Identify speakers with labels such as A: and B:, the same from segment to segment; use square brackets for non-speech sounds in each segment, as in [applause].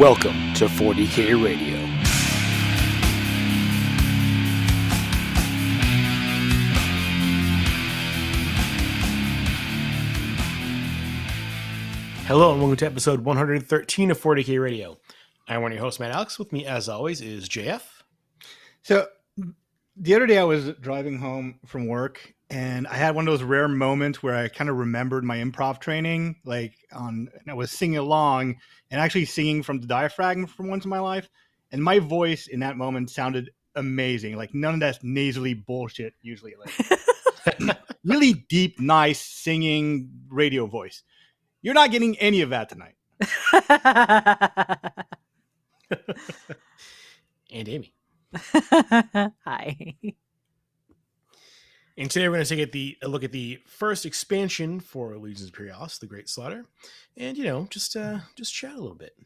A: Welcome to 40K Radio. Hello and welcome to episode 113 of 40K Radio. I'm one of your hosts, Matt Alex. With me, as always, is JF.
B: So the other day I was driving home from work and I had one of those rare moments where I kind of remembered my improv training, like on and I was singing along and actually singing from the diaphragm for once in my life. And my voice in that moment sounded amazing. Like none of that nasally bullshit usually like [laughs] really deep, nice singing radio voice. You're not getting any of that tonight. [laughs]
A: and Amy. [laughs]
C: Hi.
A: And today we're going to take the, a look at the first expansion for Legions Imperialis, the Great Slaughter, and you know, just uh, just chat a little bit.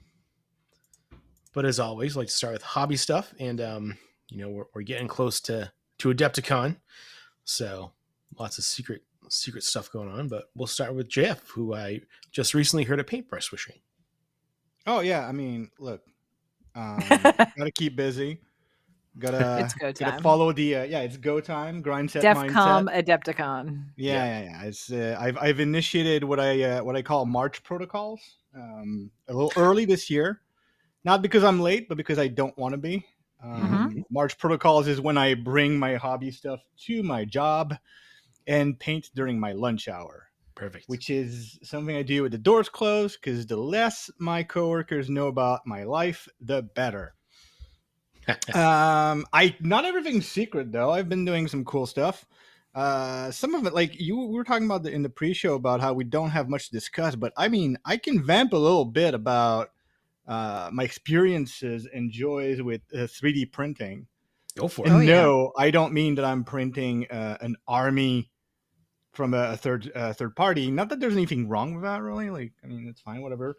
A: But as always, I like to start with hobby stuff, and um, you know, we're, we're getting close to to Adepticon, so lots of secret secret stuff going on. But we'll start with Jeff, who I just recently heard a paintbrush swishing.
B: Oh yeah, I mean, look, um, [laughs] gotta keep busy. Gotta [laughs]
C: It's go
B: gotta follow the uh, yeah, it's go time. Grind set
C: DEFCON
B: mindset.
C: Adepticon.
B: Yeah, yeah, yeah. It's uh, I've I've initiated what I uh, what I call March protocols. Um, a little early this year, not because I'm late, but because I don't want to be. Um, March protocols is when I bring my hobby stuff to my job and paint during my lunch hour,
A: Perfect.
B: which is something I do with the doors closed because the less my coworkers know about my life, the better. Um, I not everything's secret though. I've been doing some cool stuff. Uh, some of it, like you we were talking about the, in the pre-show about how we don't have much to discuss, but I mean, I can vamp a little bit about uh, my experiences and joys with uh, 3D printing.
A: Go for
B: And
A: it.
C: Oh, yeah.
B: no, I don't mean that I'm printing uh, an army from a, a third uh, third party. Not that there's anything wrong with that, really. Like, I mean, it's fine, whatever.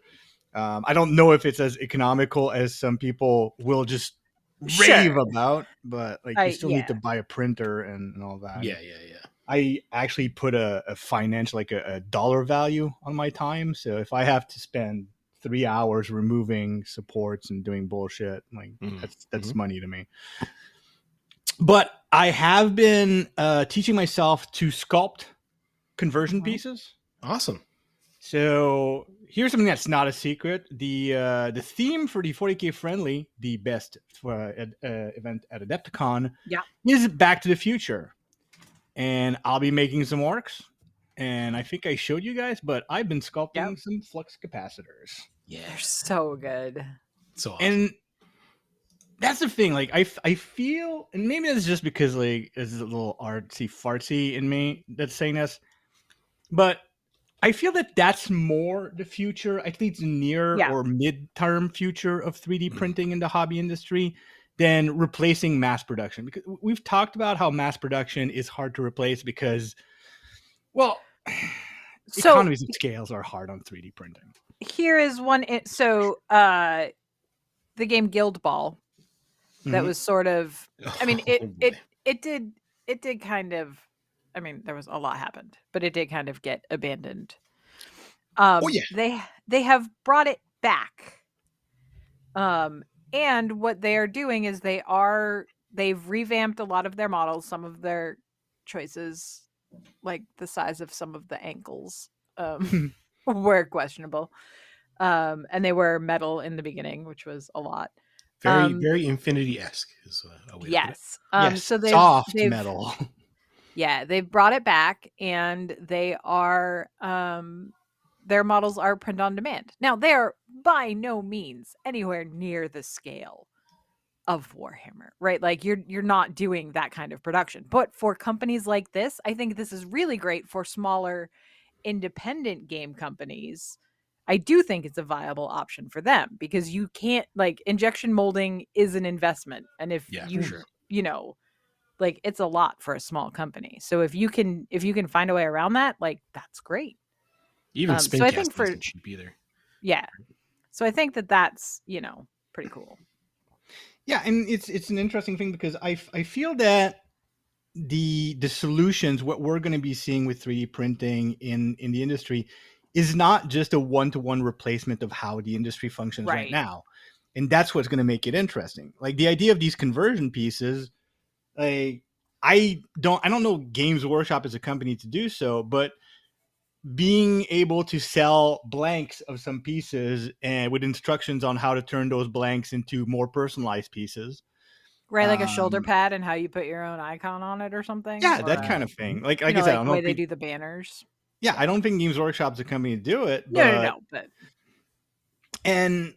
B: Um, I don't know if it's as economical as some people will just rave
C: Sure.
B: about, but like, you
C: I-
B: still need to buy a printer and, and all that.
A: Yeah, yeah, yeah.
B: I actually put a, a financial, like a, a dollar value on my time. So if I have to spend three hours removing supports and doing bullshit, like
A: Mhm,
B: that's that's money to me. But I have been uh, teaching myself to sculpt conversion pieces.
A: Awesome.
B: So here's something that's not a secret. The uh, the theme for the 40k friendly, the best uh, uh, event at Adepticon,
C: Yeah.
B: is Back to the Future, and I'll be making some Orks. And I think I showed you guys, but I've been sculpting
C: Yep.
B: some flux capacitors.
A: Yeah.
C: They're so good.
A: So awesome.
B: And that's the thing. Like I, I feel, and maybe it's just because like it's a little artsy fartsy in me that's saying this, but I feel that that's more the future. I think it's near
C: Yeah.
B: or mid-term future of 3D
A: Mhm.
B: printing in the hobby industry than replacing mass production. Because we've talked about how mass production is hard to replace because, well, [sighs]
C: So
B: economies of scales are hard on 3D printing.
C: here is one. So uh, the game Guild Ball that
B: Mhm.
C: was sort of. I mean, [laughs] it
A: Oh,
C: it it did it did kind of. I mean, there was a lot happened, but it did kind of get abandoned. Um,
A: Oh, yeah.
C: They they have brought it back. Um, and what they are doing is they are they've revamped a lot of their models. Some of their choices, like the size of some of the ankles, um, [laughs] were questionable. Um, and they were metal in the beginning, which was a lot.
A: very,
C: um,
A: very Infinity esque is a way to put it.
C: Yes. Um,
B: yes,
C: so they've,
B: soft
C: they've-
B: metal. [laughs]
C: Yeah, they've brought it back, and they are um, their models are print on demand. Now they are by no means anywhere near the scale of Warhammer, right? Like you're you're not doing that kind of production. But for companies like this, I think this is really great for smaller independent game companies. I do think it's a viable option for them because you can't like injection molding is an investment. And if
A: Yeah,
C: you
A: sure.
C: you know, like it's a lot for a small company. So if you can if you can find a way around that, like that's great.
A: Even
C: Um,
A: spin
C: so I think for-
A: should be there.
C: Yeah. So I think that that's, you know, pretty cool.
B: Yeah, and it's it's an interesting thing because I I feel that the the solutions what we're going to be seeing with 3D printing in in the industry is not just a one to one replacement of how the industry functions right,
C: Right.
B: now. and that's what's going to make it interesting. Like the idea of these conversion pieces, like I don't I don't know Games Workshop as a company to do so, but being able to sell blanks of some pieces and with instructions on how to turn those blanks into more personalized pieces.
C: Right, like a shoulder
B: Um,
C: pad and how you put your own icon on it or something.
B: Yeah,
C: Or,
B: that kind of thing. Like
C: you
B: like
C: know,
B: I said, I
C: like
B: don't
C: the way
B: if
C: they
B: we-
C: do the banners.
B: yeah, I don't think Games Workshop's a company to do it.
C: No, no,
B: but-
C: no. But
B: and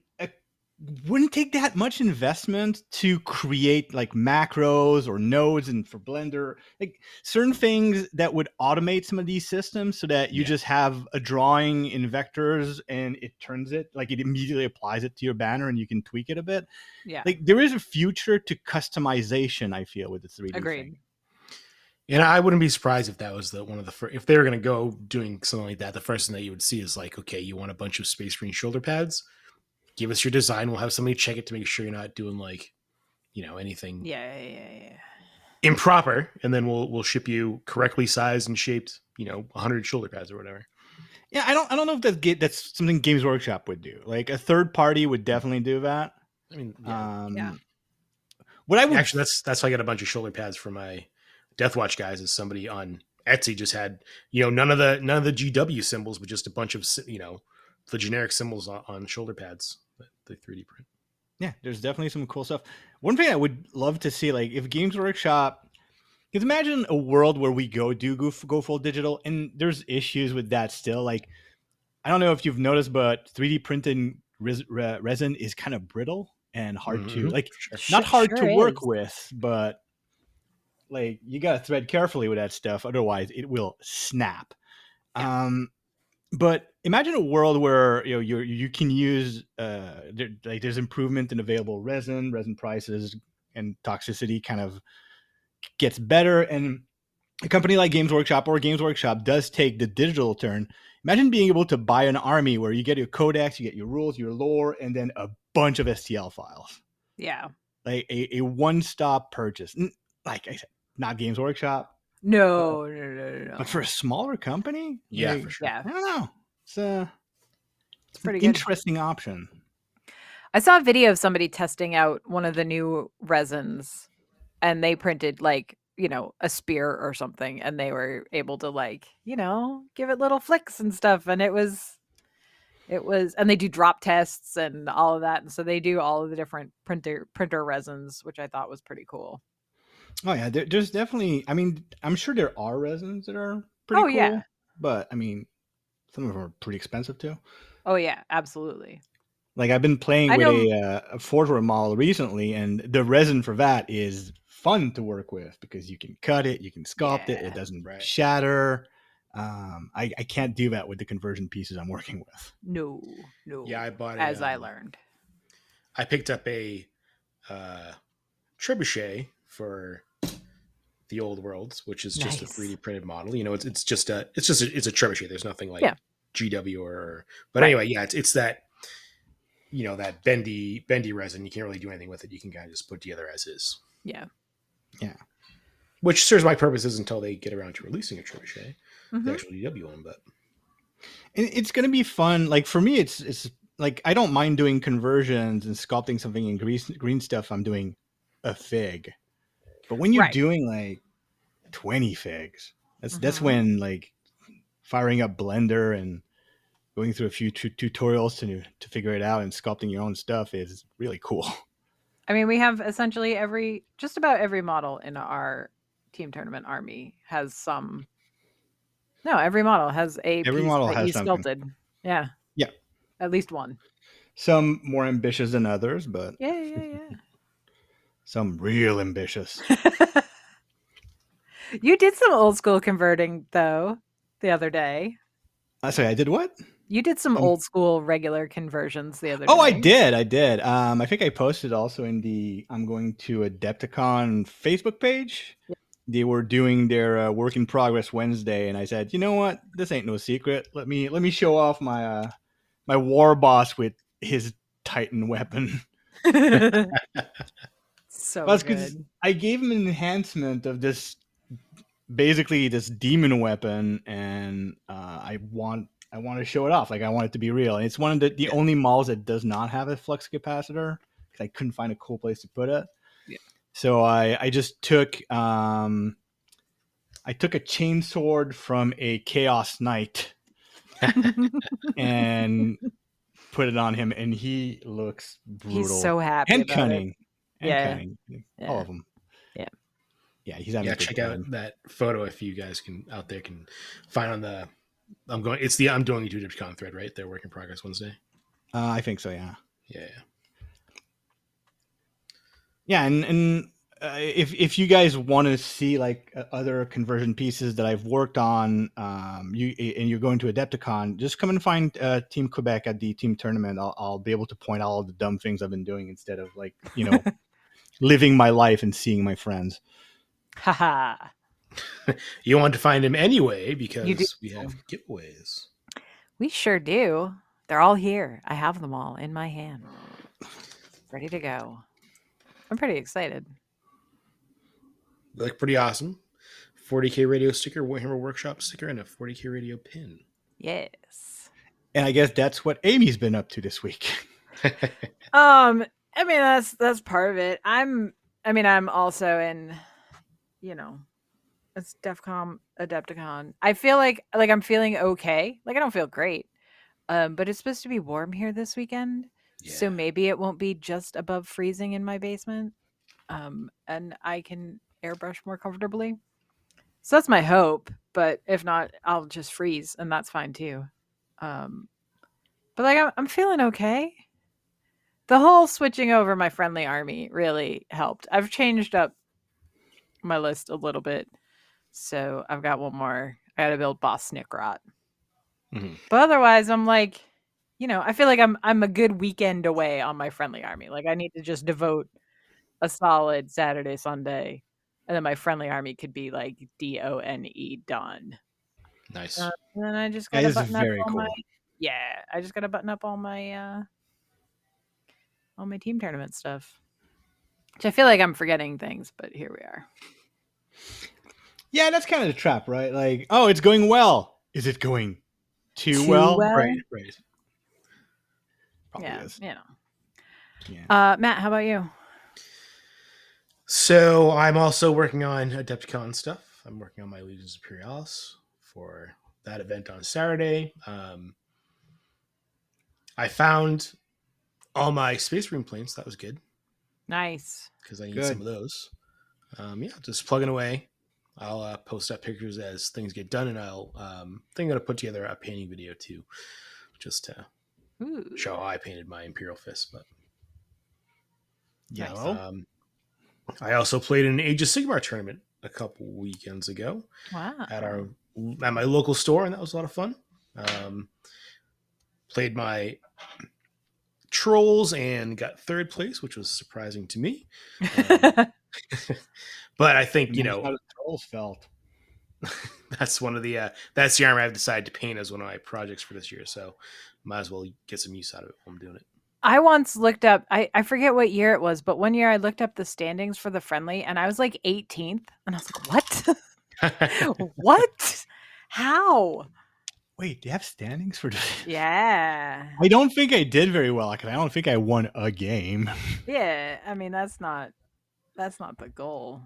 B: wouldn't take that much investment to create like macros or nodes and for blender like certain things that would automate some of these systems so that you
A: Yeah.
B: just have a drawing in vectors and it turns it like it immediately applies it to your banner and you can tweak it a bit
C: yeah,
B: like there is a future to customization i feel with the 3d
C: agreed.
B: thing.
A: And I wouldn't be surprised if that was the one of the first. If they were going to go doing something like that, the first thing that you would see is like, okay, you want a bunch of space green shoulder pads? Give us your design. We'll have somebody check it to make sure you're not doing like, you know, anything
C: Yeah, yeah, yeah, yeah.
A: improper, and then we'll we'll ship you correctly sized and shaped, you know, 100 shoulder pads or whatever.
B: yeah i don't i don't know if that's ga- that's something games workshop would do like a third party would definitely do that
A: I mean, yeah.
B: um
C: Yeah.
B: what i would
A: actually, that's that's why I got a bunch of shoulder pads for my Deathwatch guys. Is somebody on Etsy just had you know none of the none of the GW symbols, but just a bunch of you know the generic symbols on, on shoulder pads that they 3D print.
B: yeah, there's definitely some cool stuff. One thing I would love to see, like, if Games Workshop, because imagine a world where we go do go, go full digital, and there's issues with that still. Like, I don't know if you've noticed, but 3D printing res- re- resin is kind of brittle and hard to
A: Mhm.
B: like,
A: Sure.
B: not hard
C: sure
B: to work
C: is.
B: with, but like you got to thread carefully with that stuff, otherwise it will snap. Um, but imagine a world where you know you you can use uh there, like there's improvement in available resin, resin prices, and toxicity kind of gets better, and a company like Games Workshop or Games Workshop does take the digital turn. Imagine being able to buy an army where you get your codex, you get your rules, your lore, and then a bunch of STL files
C: Yeah.
B: like a, a one-stop purchase. Like I said, not Games Workshop,
C: No, no, no, no, no.
B: but for a smaller company,
A: Yeah,
B: like,
A: for sure.
C: yeah,
B: I don't know. It's a
C: it's pretty
B: interesting option.
C: I saw a video of somebody testing out one of the new resins and they printed like, you know, a spear or something and they were able to like, you know, give it little flicks and stuff and it was it was and they do drop tests and all of that and so they do all of the different printer printer resins which I thought was pretty cool.
B: Oh yeah, there, there's definitely. I mean, I'm sure there are resins that are pretty
C: Oh,
B: cool.
C: yeah.
B: but I mean, some of them are pretty expensive too.
C: Oh yeah, absolutely.
B: Like I've been playing
C: I
B: with
C: know-
B: a, uh, a Forge model recently, and the resin for that is fun to work with because you can cut it, you can sculpt it,
C: Yeah.
B: it doesn't
A: Right.
B: shatter. Um, I, I can't do that with the conversion pieces I'm [laughs] working with.
C: No, no.
A: Yeah, I bought it.
C: as I
A: um,
C: learned.
A: I picked up a uh, trebuchet for the old worlds, which is just
C: Nice.
A: a 3D printed model. You know, it's it's just a it's just a, it's a trebuchet. There's nothing like
C: Yeah.
A: GW or but
C: Right.
A: anyway, yeah, it's it's that you know that bendy bendy resin. You can't really do anything with it. You can kind of just put together as is,
C: Yeah. Yeah.
A: Which serves my purposes until they get around to releasing a trebuchet,
C: Mhm.
A: the actual GW one. But
B: it's gonna be fun. Like for me, it's it's like I don't mind doing conversions and sculpting something in green green stuff. I'm doing a fig, but when you're
C: Right.
B: doing like 20 figs, that's that's
C: Mhm.
B: when like firing up Blender and going through a few tu- tutorials to to figure it out and sculpting your own stuff is really cool.
C: I mean, we have essentially every just about every model in our team tournament army has some. No, every model has a
B: Every model
C: that
B: has
C: you
B: something.
C: sculpted. Yeah.
B: Yeah.
C: At least one.
B: Some more ambitious than others, but
C: yeah, Yeah, yeah,
B: some real ambitious. [laughs]
C: you did some old school converting though the other day.
B: Uh, sorry, I did what?
C: You did some
B: Um,
C: old school regular conversions the other day.
B: Oh, I did. I did. Um, I think I posted also in the I'm going to Adepticon Facebook page. They were doing their uh, work in progress Wednesday, and I said, you know what? This ain't no secret. Let me let me show off my uh, my war boss with his Titan weapon. [laughs] [laughs]
C: so
B: Well,
C: good.
B: I gave him an enhancement of this, basically this demon weapon, and uh, I want I want to show it off. Like I want it to be real. And it's one of the, the only models that does not have a flux capacitor. because I couldn't find a cool place to put it.
A: Yeah.
B: So I I just took um I took a chainsword from a Chaos Knight [laughs] and put it on him, and he looks brutal.
C: He's so happy.
B: and
C: cunning. it.
B: Cunning. And
C: Yeah.
B: All of them.
C: Yeah.
B: Yeah, he's having
A: yeah,
B: a good
A: check
B: time.
A: out that photo if you guys can out there can find on the. I'm going. It's the I'm doing a DudeCon thread, right? Their work in progress Wednesday.
B: Uh, I think so. Yeah.
A: Yeah.
B: Yeah, and and uh, if if you guys want to see like uh, other conversion pieces that I've worked on, um, you and you're going to Adepticon, just come and find uh, Team Quebec at the team tournament. I'll, I'll be able to point out all the dumb things I've been doing instead of like you know [laughs] living my life and seeing my friends.
C: Haha. [laughs]
A: You want to find him anyway because we have giveaways.
C: We sure do. They're all here. I have them all in my hand, ready to go. I'm pretty excited.
A: They look pretty awesome. 40k radio sticker, Warhammer Workshop sticker, and a 40k radio pin.
C: Yes.
B: And I guess that's what Amy's been up to this week. [laughs] [laughs]
C: Um, I mean that's that's part of it. I'm I mean I'm also in you know it's DEFCON Adepticon. I feel like like I'm feeling okay. Like I don't feel great. Um, but it's supposed to be warm here this weekend. So maybe it won't be just above freezing in my basement. Um, and I can airbrush more comfortably. So that's my hope. But if not, I'll just freeze, and that's fine too. Um, but like I'm, I'm feeling okay. The whole switching over my friendly army really helped. I've changed up my list a little bit, so I've got one more. I got to build Boss Snikrot.
A: Mhm.
C: But otherwise, I'm like, you know, I feel like I'm I'm a good weekend away on my friendly army. Like I need to just devote a solid Saturday, Sunday, and then my friendly army could be like D O N E done.
A: Nice.
C: Uh, and then I just gotta
B: is
C: button up all
B: cool.
C: my yeah. I just gotta button up all my uh all my team tournament stuff. Which I feel like I'm forgetting things, but here we are.
B: yeah, that's kind of the trap, right? Like, oh, it's going well. Is it going too,
C: Too
B: well?
C: well?
A: right, right.
B: Probably
C: yeah,
B: is.
C: you know.
B: Yeah.
C: Uh, Matt, how about you?
A: So I'm also working on Adepticon stuff. I'm working on my Legions of Imperialis for that event on Saturday. Um, I found all my Space Marine planes. That was good
C: Nice.
A: because I need
B: Good.
A: some of those. Um, yeah, just plugging away. I'll uh, post up pictures as things get done, and I'll um, think I'm gonna put together a painting video too, just to
C: Ooh.
A: show how I painted my Imperial Fist. But
B: Yeah.
A: um, I also played in an Age of Sigmar tournament a couple weekends ago
C: Wow.
A: at our at my local store, and that was a lot of fun. Um, played my trolls and got third place, which was surprising to me. Um, [laughs] but I think you know
B: how the trolls felt. [laughs]
A: that's one of the uh, that's the armor I've decided to paint as one of my projects for this year. So might as well get some use out of it while I'm doing it.
C: I once looked up I, I forget what year it was, but one year I looked up the standings for the friendly and I was like 18th and I was like, what? [laughs] what? How?
B: Wait, do you have standings for? [laughs]
C: Yeah.
B: I don't think I did very well because I don't think I won a game. [laughs]
C: Yeah. I mean that's not that's not the goal.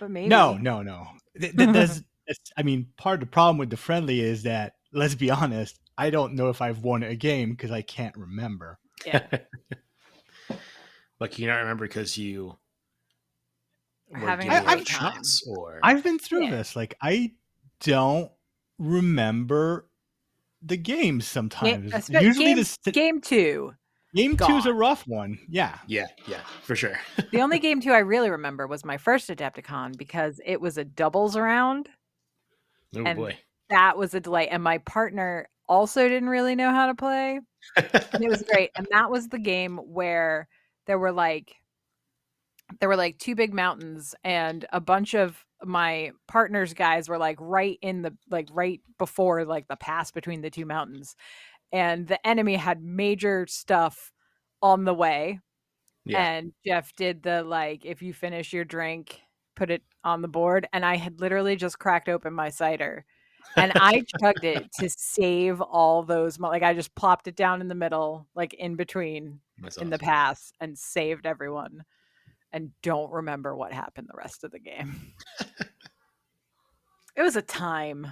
C: But maybe
B: No, no, no. Th- th- that's, [laughs] that's, I mean, part of the problem with the friendly is that let's be honest. I don't know if I've won a game because I can't remember.
C: Yeah.
A: like you don't remember because you
C: Having
A: getting
B: a great
A: like
C: time.
A: shots or
B: I've been through
C: Yeah.
B: this. Like I don't remember the games sometimes.
C: I spe-
B: Usually
C: game,
B: the st-
C: game two.
B: game two is a rough one. Yeah.
A: yeah, yeah, for sure.
C: The only [laughs] game two I really remember was my first Adepticon because it was a doubles round.
A: Oh
C: And-
A: boy.
C: That was a delight. And my partner also didn't really know how to play. and it was great. And that was the game where there were like there were like two big mountains and a bunch of my partner's guys were like right in the like right before like the pass between the two mountains. And the enemy had major stuff on the way.
A: yeah.
C: And Jeff did the like if you finish your drink, put it on the board. And I had literally just cracked open my cider and I chugged it to [laughs] save all those. Like I just plopped it down in the middle, like in between
A: That's
C: in the pass and saved everyone and don't remember what happened the rest of the game. [laughs] it was a time.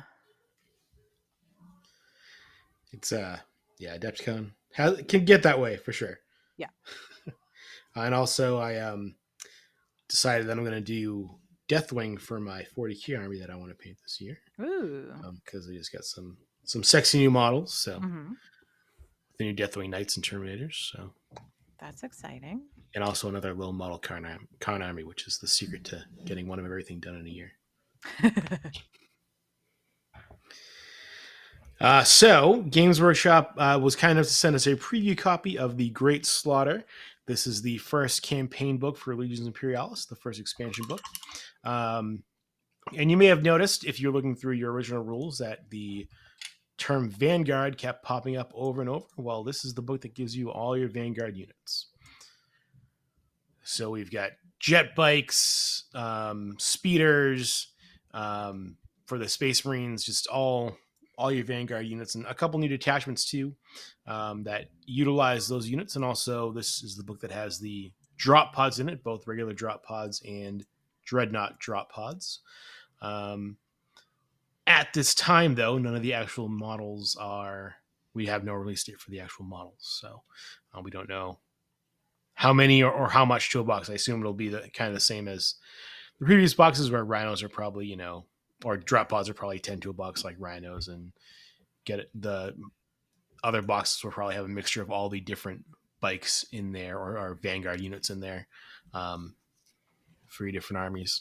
A: It's uh yeah, Adepticon has can get that way for sure.
C: Yeah. [laughs]
A: and also I um decided that I'm gonna do Deathwing for my 40k army that I want to paint this year.
C: Ooh.
A: because I just got some some sexy new models. So
C: Mhm.
A: the new Deathwing Knights and Terminators. So
C: That's exciting.
A: And also another low model Arm- Army, which is the secret to getting one of everything done in a year. [laughs] Uh, so Games Workshop uh, was kind enough to send us a preview copy of the Great Slaughter. This is the first campaign book for Legions Imperialis, the first expansion book. Um, and you may have noticed if you're looking through your original rules that the term Vanguard kept popping up over and over. Well, this is the book that gives you all your Vanguard units. So we've got jet bikes, um, speeders, um, for the Space Marines, just all all your Vanguard units, and a couple new detachments too um, that utilize those units. And also, this is the book that has the drop pods in it, both regular drop pods and dreadnought drop pods. Um, at this time, though, none of the actual models are. We have no release date for the actual models, so uh, we don't know how many or, or how much to a box. I assume it'll be the kind of the same as the previous boxes, where rhinos are probably you know, or drop pods are probably ten to a box like rhinos, and get it, the other boxes will probably have a mixture of all the different bikes in there or, or vanguard units in there um, your different armies.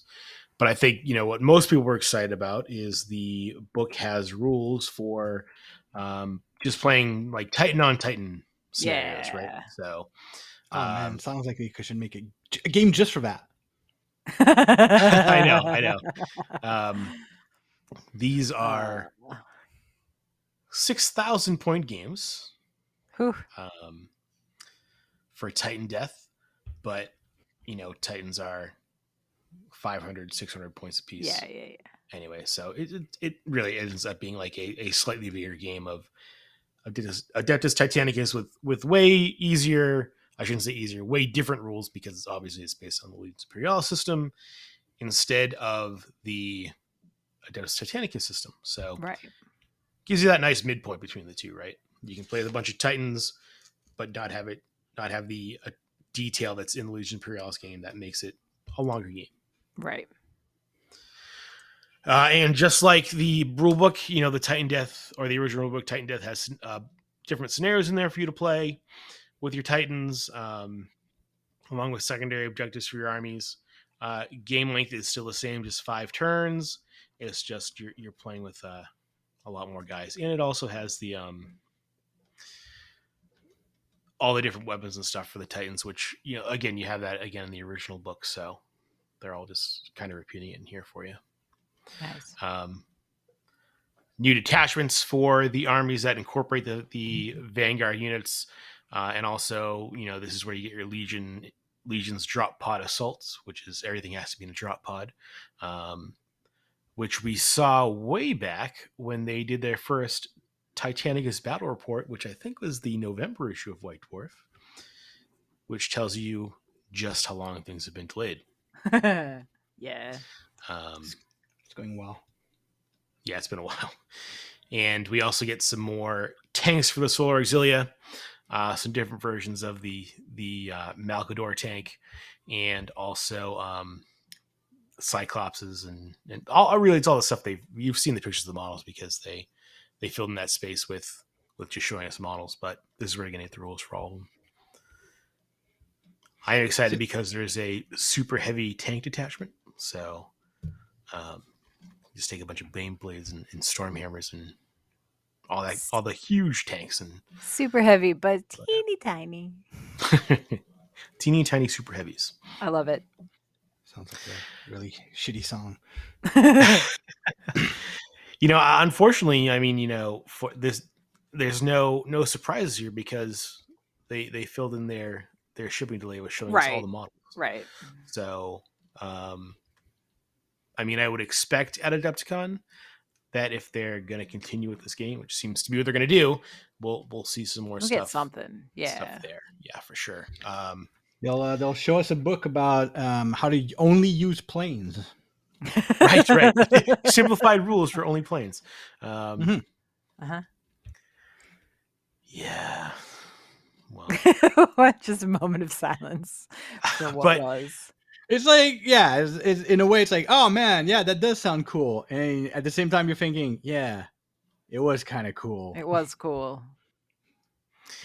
A: But I think you know what most people were excited about is the book has rules for um, just playing like Titan on Titan scenarios, right? So
B: Oh man,
A: um,
B: sounds like we should make a, a game just for that. [laughs]
A: I know, I know. [laughs] Um, these are
C: Uh,
A: six thousand point games um, for Titandeath, but you know Titans are 500, 600 points apiece.
C: Yeah, yeah, yeah.
A: Anyway, so it, it it really ends up being like a, a slightly bigger game of Adeptus, Adeptus Titanicus with with way easier. I shouldn't say easier, way different rules because obviously it's based on the Legions Imperialis system instead of the Adeptus Titanicus system. So
C: Right.
A: gives you that nice midpoint between the two, right? You can play with a bunch of Titans, but not have it not have the uh, detail that's in the Legion Imperialis game that makes it a longer game.
C: Right.
A: Uh, and just like the rule book, you know, the Titandeath or the original rule book, Titandeath has uh, different scenarios in there for you to play with your Titans, um, along with secondary objectives for your armies. Uh, game length is still the same, just five turns. It's just you're you're playing with uh, a lot more guys, and it also has the um, all the different weapons and stuff for the Titans, which you know, again, you have that again in the original book, so they're all just kind of repeating it in here for you
C: Nice.
A: um, new detachments for the armies that incorporate the the vanguard units, uh, and also you know this is where you get your legion legions drop pod assaults, which is everything has to be in a drop pod, um, which we saw way back when they did their first Titanicus battle report, which I think was the November issue of White Dwarf, which tells you just how long things have been delayed. [laughs]
C: yeah.
A: Um,
B: It's going well.
A: yeah, it's been a [laughs] while. And we also get some more tanks for the Solar Auxilia, uh, some different versions of the the uh, Malcador tank, and also um, Cyclopses and and all really it's all the stuff they you've seen the pictures of the models because they they filled in that space with with just showing us models. But this is where you're gonna get the rules for all of them. I am excited because there's a super heavy tank detachment, so um, just take a bunch of Baneblades and, and Stormhammers and all that all the huge tanks and
C: Super heavy, but teeny tiny. [laughs]
A: teeny tiny super heavies
C: I love it.
B: Sounds like a really shitty song. [laughs] [laughs]
A: you know unfortunately i mean you know for this there's no no surprises here because they they filled in their their shipping delay with showing us all
C: Right.
A: the models
C: right.
A: so um i mean i would expect at adepticon that if they're going to continue with this game, which seems to be what they're going to do, we'll we'll see some more
C: We'll
A: stuff.
C: get something. Yeah.
A: stuff there. Yeah, for sure. Um,
B: They'll uh, they'll show us a book about um, how to only use planes. [laughs]
A: right, right. [laughs] Simplified rules for only planes. Um,
B: Mhm.
C: Uh-huh.
A: Yeah. Well, [laughs]
C: Just a moment of silence for what
A: But-
C: was.
B: It's like yeah, it's, it's, in a way, it's like oh man, yeah, that does sound cool, and at the same time, you're thinking, yeah, it was kind of cool.
C: It was cool. [laughs]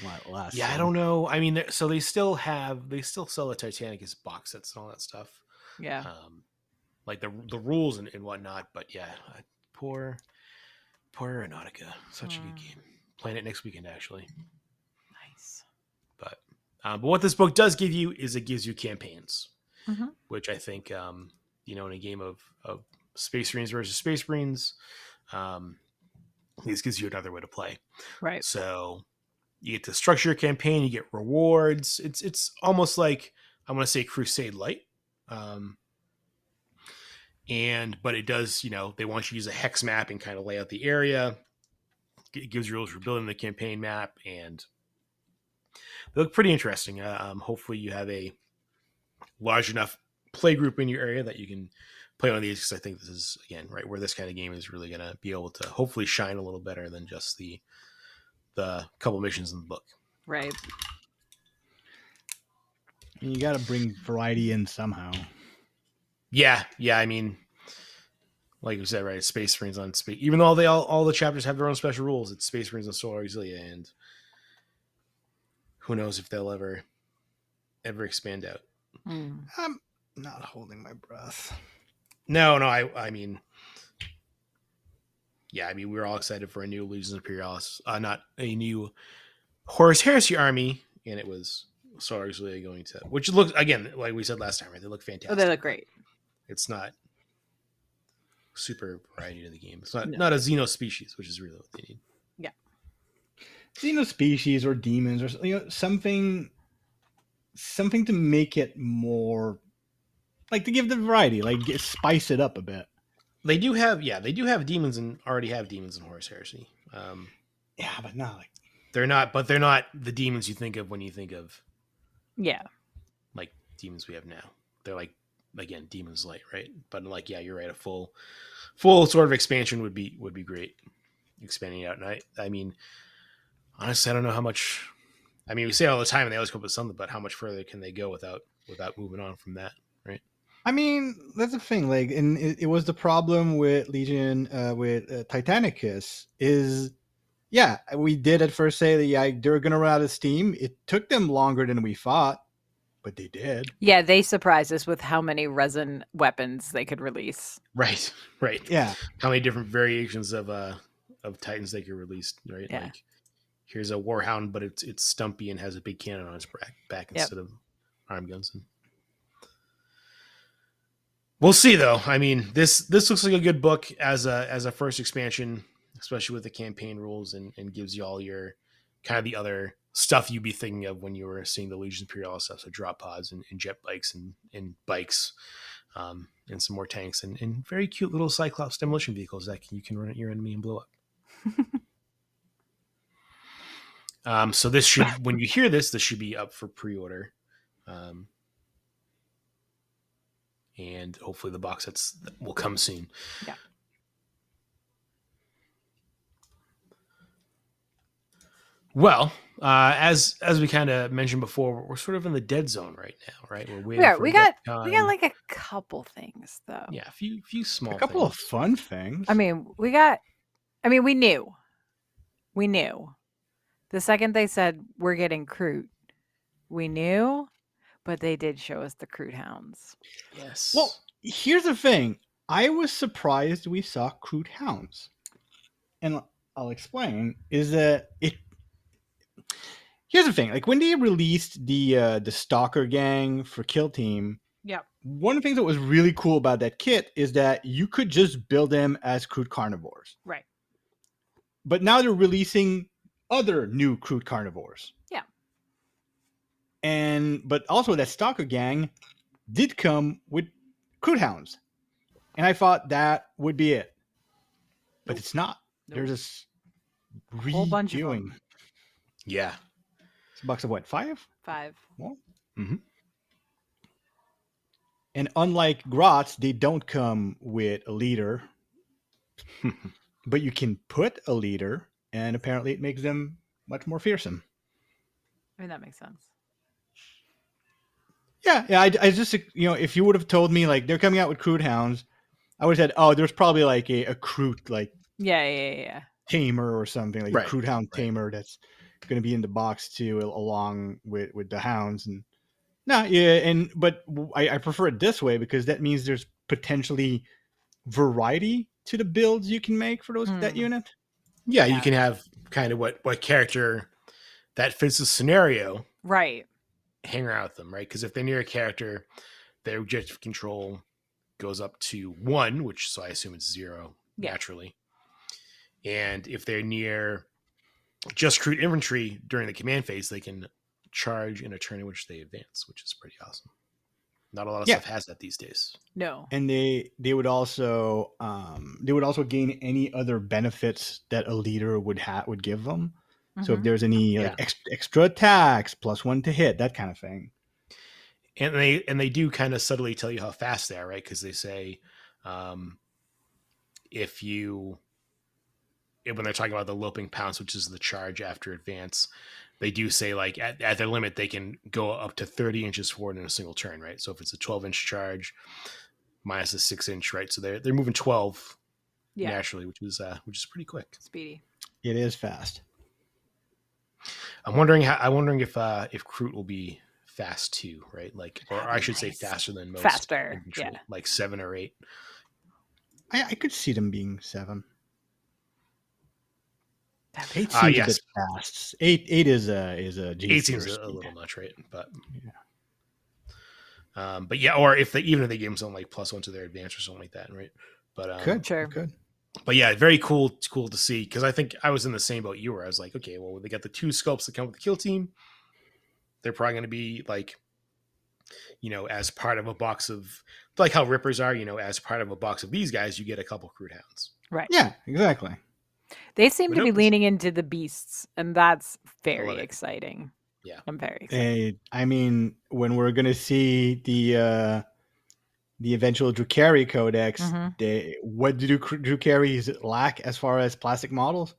B: What last
A: yeah, I don't know. I mean, so they still have they still sell the Titanicus box sets and all that stuff.
C: Yeah.
A: Um, like the the rules and, and whatnot. But yeah, uh, poor poor Aeronautica. Such a good
C: Mm.
A: game. Playing it next weekend actually.
C: Nice.
A: But um, but what this book does give you is it gives you campaigns,
C: Mhm.
A: which I think um, you know in a game of of Space Marines versus Space Marines, um, this gives you another way to play.
C: Right.
A: So you get to structure your campaign, you get rewards. It's it's almost like I want to say Crusade Light. Um, and but it does, you know, they want you to use a hex map and kind of lay out the area. It gives you rules for building the campaign map, and they look pretty interesting. Uh, um, hopefully, you have a large enough play group in your area that you can play on these. Because I think this is again right where this kind of game is really going to be able to hopefully shine a little better than just the the couple missions in the book.
C: Right.
B: You got to bring variety in somehow.
A: Yeah, yeah. I mean, like you said, right? Space Marines on space. Even though they all all the chapters have their own special rules, it's Space Marines and Solar Auxilia, and who knows if they'll ever ever expand out.
C: Mm.
B: I'm not holding my breath.
A: No, no. I I mean, yeah. I mean, we were all excited for a new Legions Imperialis, uh, not a new Horus Heresy army, and it was Solar Auxilia going to, which looks again like we said last time, right? They look fantastic.
C: Oh, they look great.
A: it's not super variety to the game. It's not
C: No.
A: not a xeno species, which is really what they need. Yeah.
B: Xeno species or demons or you know something, something to make it more, like to give the variety, like get, spice it up a bit.
A: They do have yeah, they do have demons and already have demons in Horus Heresy. Um,
B: Yeah, but not like
A: they're not, but they're not the demons you think of when you think of
C: Yeah.
A: like demons we have now. They're like again demons light, right? But like yeah, you're right. A full full sort of expansion would be would be great. Expanding it out, and I I mean honestly, I don't know how much. I mean, we say it all the time, and they always come up with something, but how much further can they go without without moving on from that? Right?
B: I mean, that's the thing. Like, and it, it was the problem with Legion, uh, with uh, Titanicus. Is yeah, we did at first say that yeah, they're gonna run out of steam. It took them longer than we thought, but they did.
C: Yeah, they surprised us with how many resin weapons they could release.
A: Right, [laughs] right.
B: Yeah,
A: How many different variations of uh of Titans they could release, right?
C: Yeah.
A: Like here's a Warhound, but it's it's stumpy and has a big cannon on its back, back
C: Yep.
A: instead of arm guns. And we'll see, though. I mean this this looks like a good book as a as a first expansion, especially with the campaign rules, and and gives you all your kind of the other stuff you'd be thinking of when you were seeing the Legion Imperial stuff, so drop pods and, and jet bikes and and bikes. Um, and some more tanks and, and very cute little Cyclops demolition vehicles that can, you can run at your enemy and blow up. [laughs] um, so this should, [laughs] when you hear this, this should be up for pre-order, um, and hopefully the box sets will come soon.
C: Yeah.
A: Well, uh, as as we kind of mentioned before, we're sort of in the dead zone right now, right? We're waiting.
C: We are.
A: for
C: We got.
A: Death
C: We got like a couple things though.
A: yeah, a few few small.
B: a couple of fun things.
C: I mean, we got. I mean, we knew. We knew. The second they said we're getting Kroot, we knew, but they did show us the Kroot hounds.
A: yes.
B: well, here's the thing. I was surprised we saw Kroot hounds, and I'll explain. Is that it? Here's the thing. Like when they released the uh, the Stalker Gang for Kill Team,
C: Yeah.
B: one of the things that was really cool about that kit is that you could just build them as Kroot carnivores.
C: Right.
B: But now they're releasing other new Kroot carnivores.
C: Yeah.
B: And but also that Stalker Gang did come with Kroot hounds. And I thought that would be it. but
C: Nope.
B: it's not. They're
C: Nope.
B: just
C: whole bunch of them.
A: Yeah.
B: It's a box of what five?
C: five.
B: mm-hmm And unlike Grots, they don't come with a leader, [laughs] but you can put a leader, and apparently it makes them much more fearsome.
C: I mean that makes sense.
B: Yeah, yeah. I, I just you know, if you would have told me like they're coming out with Kroot hounds, I would have said, oh, there's probably like a, a Kroot like
C: Yeah, yeah, yeah, yeah.
B: tamer or something like
A: Right,
B: a Kroot hound
A: right.
B: tamer that's going to be in the box too, along with with the hounds and no, yeah, and but I prefer it this way because that means there's potentially variety to the builds you can make for those that
C: Hmm.
B: unit.
A: Yeah, you can have kind of what what character that fits the scenario
C: Right.
A: hang around with them, right? Because if they're near a character, their objective control goes up to one, which so I assume it's zero
C: Yeah.
A: naturally. And if they're near just Kroot infantry during the command phase, they can charge in a turn in which they advance, which is pretty awesome. Not a lot of
B: Yeah.
A: stuff has that these days.
C: No.
B: and they they would also um they would also gain any other benefits that a leader would have would give them so if
C: Mhm.
B: there's any like ex- extra attacks plus one to hit that kind of thing
A: and they and they do kind of subtly tell you how fast they are, right? Because they say um, if you when they're talking about the loping pounce, which is the charge after advance, they do say like at, at their limit they can go up to thirty inches forward in a single turn, right? So if it's a twelve inch charge minus a six inch, right? So they're they're moving twelve
C: yeah.
A: naturally, which is uh, which is pretty quick.
C: Speedy.
B: it is fast
A: I'm wondering how I'm wondering if uh if Kroot will be fast too, right? Like or I
C: be
A: should say faster than most
C: Faster, yeah.
A: like seven or eight.
B: I, I could see them being seven
C: That'd be
B: eight
A: Ah,
B: seems a
A: yes.
B: bit fast eight eight is a is a G
A: eight seems a, a little much, right? But um, but yeah, or if they even if they give them something like plus one to their advance or something like that, right? But um,
B: could
C: Sure.
B: could
A: but yeah, very cool, cool to see because I think I was in the same boat you were. I was like, okay, well, they got the two sculpts that come with the kill team. They're probably going to be like, you know, as part of a box of like how rippers are, you know, as part of a box of these guys, you get a couple Kroot hounds.
C: Right.
B: yeah exactly
C: They seem
A: Who
C: to be
A: knows?
C: leaning into the beasts, and that's very exciting.
A: Yeah.
C: I'm very excited.
B: Eh, I mean, when we're gonna see the uh the eventual Drukhari Codex,
C: Mhm.
B: they what do Dru- Drukharis lack as far as plastic models?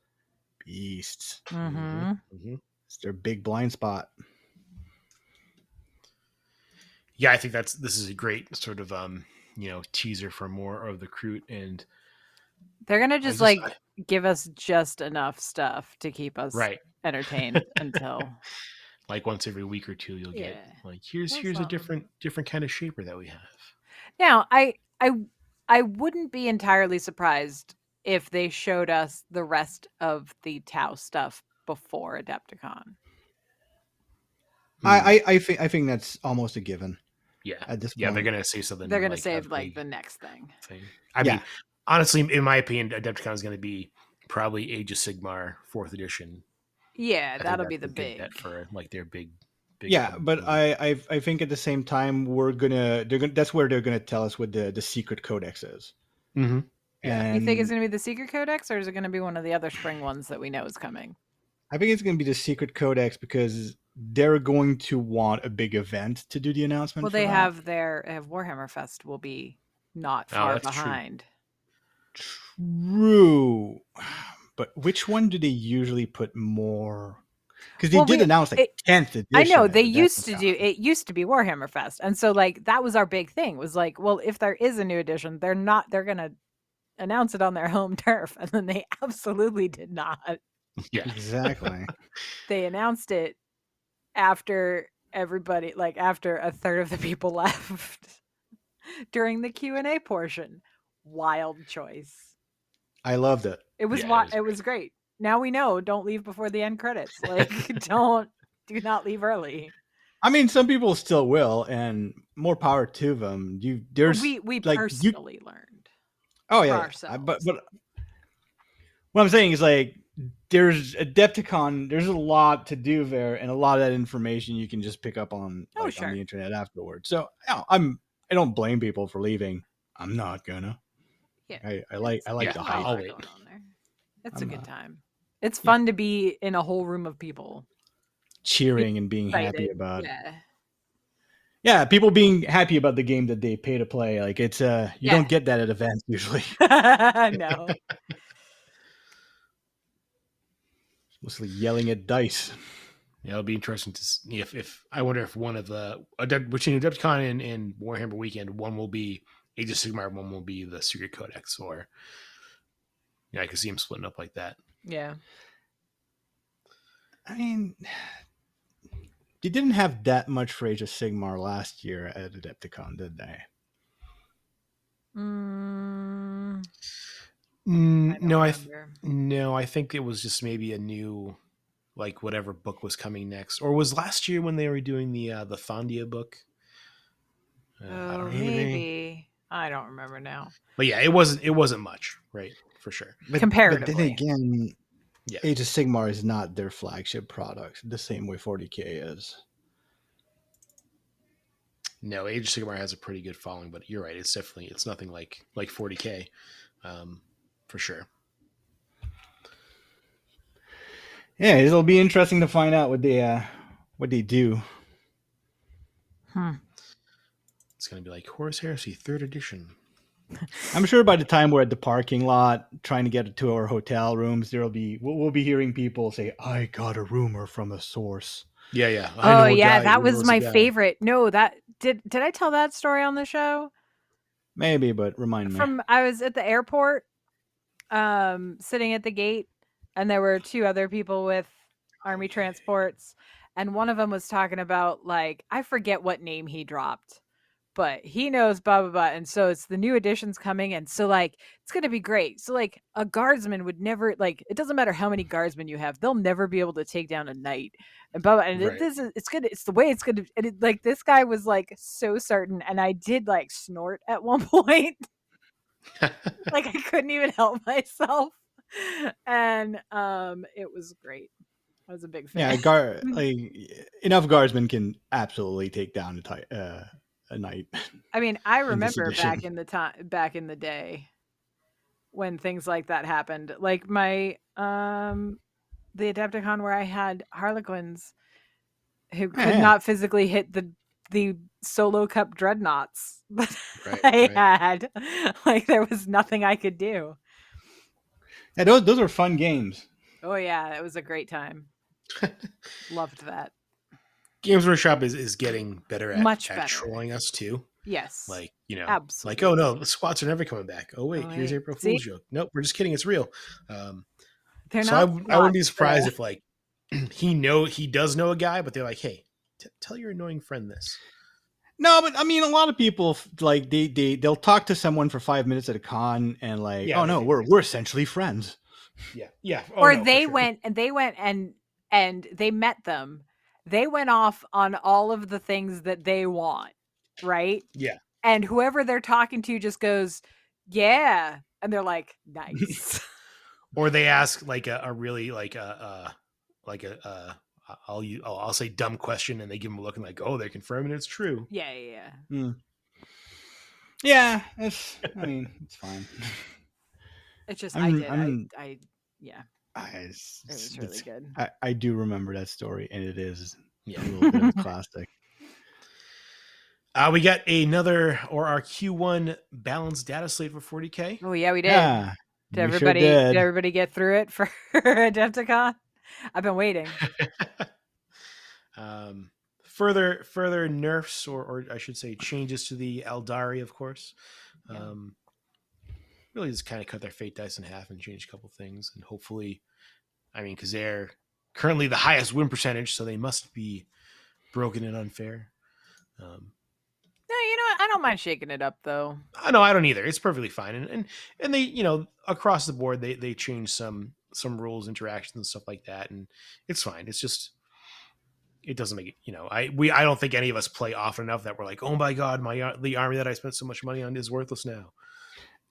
B: Beasts.
C: hmm
A: Mhm.
B: It's their big blind spot.
A: Yeah, I think that's this is a great sort of um, you know, teaser for more of the Kroot and
C: They're gonna
A: I
C: just, like
A: I-
C: give us just enough stuff to keep us
A: right.
C: entertained [laughs] until
A: like once every week or two you'll get like here's
C: That's
A: here's a different different kind of shaper that we have
C: now. I I I wouldn't be entirely surprised if they showed us the rest of the Tau stuff before Adepticon.
A: Hmm.
B: I, I I think I think that's almost a given
A: yeah
B: at this
A: yeah
B: point.
A: they're gonna say something
C: They're gonna
A: like,
C: save like the next thing.
A: thing i
B: Yeah.
A: mean honestly in my opinion adepticon is gonna be probably age of sigmar fourth edition
C: Yeah,
A: I
C: that'll be the big.
A: bet for like their big big
B: yeah, but I, I I think at the same time we're gonna they're gonna that's where they're gonna tell us what the the secret codex is.
A: mhm.
B: Yeah.
C: You think it's gonna be the secret codex, or is it gonna be one of the other spring ones that we know is coming?
B: I think it's going to be the secret codex because they're going to want a big event to do the announcement.
C: Well,
B: for
C: they
B: that.
C: have their have Warhammer Fest will be not
A: Oh,
C: far
A: that's true.
C: behind.
B: True, [sighs] but which one do they usually put more? Because they
C: Well,
B: did
C: we-
B: announce like
C: it-
B: tenth edition.
C: I know they used to
B: Destined
C: do it used to be Warhammer Fest. And so like that was our big thing was like, well, if there is a new edition, they're not they're gonna announce it on their [laughs] home turf. And then they absolutely did not.
A: yeah
B: Exactly. [laughs]
C: They announced it after everybody like after a third of the people [laughs] left during the Q and A portion. Wild choice.
B: I loved it.
C: It was
A: Yeah, it was
C: it was great. Now we know don't leave before the end credits. [laughs] Like don't do not leave early.
B: I mean, some people still will, and more power to them. You there's
C: we we
B: like, you-
C: personally learned.
B: oh
C: for
B: yeah, yeah. I- but but what I'm saying is like there's Adepticon. There's a lot to do there, and a lot of that information you can just pick up on
C: Oh,
B: like,
C: sure.
B: on the internet afterwards. So you know, I'm I don't blame people for leaving. I'm not gonna.
C: Yeah.
B: I, I like I like
A: Yeah,
B: the
A: I'll
B: hype.
A: I'll
C: lot
A: wait.
C: going on there. It's a
B: I'm,
C: good
B: uh,
C: time. It's
B: yeah.
C: fun to be in a whole room of people.
B: cheering and being happy about yeah.
C: Yeah.
B: people being happy about the game that they pay to play like it's uh you
C: Yeah.
B: don't get that at events [laughs] usually [laughs]
C: no. [laughs]
B: mostly yelling at dice
A: Yeah, it'll be interesting to see if, if I wonder if one of the Adept- between Adepticon and, and Warhammer Weekend, one will be Age of Sigmar, one will be the Secret Codex, or yeah, I could see him splitting up like that.
C: Yeah.
B: i mean you didn't have that much for age of sigmar last year at adepticon did they
C: Mm,
A: Mm,
C: don't
A: no, I th- no, I think it was just maybe a new, like whatever book was coming next, or was last year when they were doing the uh, the Thondia book. Uh, I
C: Oh,
A: don't remember.
C: maybe. I don't remember now.
A: but yeah, it wasn't it wasn't much, right? For sure.
B: but,
C: Comparatively.
B: but then again
A: Yeah.
B: age of sigmar is not their flagship product the same way 40k is
A: No, Age of Sigmar has a pretty good following, but you're right. It's definitely it's nothing like like 40k, um, for sure.
B: yeah it'll be interesting to find out what they uh what they do
C: Hmm.
A: It's gonna be like Horus Heresy Third Edition.
B: I'm sure by the time we're at the parking lot trying to get to our hotel rooms, there'll be we'll, we'll be hearing people say, "I got a rumor from a source."
A: Yeah, yeah. I
C: Oh
A: a
C: yeah,
A: guy
C: that was my favorite. No, that did did I tell that story on the show?
B: Maybe, but remind me.
C: From I was at the airport, um, sitting at the gate, and there were two other people with army transports, and one of them was talking about like I forget what name he dropped, but he knows blah blah blah, and so it's the new editions coming, and so like it's gonna be great. So like a guardsman would never like it doesn't matter how many guardsmen you have, they'll never be able to take down a knight. And blah, blah, and it-
A: Right.
C: this is it's good. It's the way it's gonna. And it, like this guy was like so certain, and I did like snort at one [laughs] point [laughs] like I couldn't even help myself. And um it was great. I was a big fan.
B: yeah, guard [laughs] like enough guardsmen can absolutely take down a ti- uh, a knight.
C: I mean, I remember back in the time back in the day when things like that happened. Like my um the Adepticon where I had Harlequins who could
B: yeah.
C: not physically hit the the solo cup dreadnoughts [laughs] that
A: Right,
C: I
A: right.
C: had. Like there was nothing I could do.
B: Yeah, those those are fun games.
C: Oh yeah, it was a great time. [laughs] Loved that.
A: Games Workshop is, is getting better at,
C: Much
A: at
C: better.
A: trolling us too.
C: Yes.
A: Like, you know,
C: absolutely.
A: like, oh no, the squats are never coming back. Oh wait,
C: Oh,
A: here's
C: wait.
A: April
C: See?
A: Fool's joke. Nope, we're just kidding. It's real. Um,
C: They're
A: so I,
C: not
A: w- I wouldn't be surprised if like [clears throat] he know he does know a guy, but they're like, hey, t- tell your annoying friend this.
B: No, but I mean, a lot of people like they they they'll talk to someone for five minutes at a con and like,
A: Yeah,
B: oh no, we're we're essentially friends.
A: Yeah, yeah. Oh,
C: or
A: no,
C: they
A: sure.
C: went and they went and and they met them. They went off on all of the things that they want, right?
A: Yeah.
C: And whoever they're talking to just goes, "Yeah," and they're like, [laughs] "Nice."
A: or they ask like a, a really like a uh like a uh I'll, u- I'll I'll say dumb question and they give them a look and like oh they're confirming it's true.
C: yeah, yeah, yeah.
B: Yeah, it's. I mean, it's fine.
C: It's just I
B: I'm-
C: did.
B: I'm-
C: I, I yeah,
B: I,
C: it was really good.
B: I, I do remember that story, and it is
A: Yeah.
B: a little bit of a [laughs] classic.
A: Uh, we got another or our Q1 balanced data slate for 40k.
C: Oh yeah, we did.
B: Yeah,
C: Did
B: we sure
C: everybody did.
B: did.
C: everybody get through it for [laughs] Adepticon? I've been waiting. [laughs]
A: um, further further nerfs or or I should say changes to the Aeldari, of course.
C: Yeah.
A: Um, really just kind of cut their fate dice in half and change a couple things, and hopefully, I mean, because they're currently the highest win percentage, so they must be broken and unfair. Um,
C: No, you know what? I don't mind shaking it up though.
A: I know I don't either. It's perfectly fine, and and and they you know across the board they they change some some rules, interactions, and stuff like that, and it's fine. It's just it doesn't make it. You know, I we I don't think any of us play often enough that we're like, oh my god, my ar- the army that I spent so much money on is worthless now.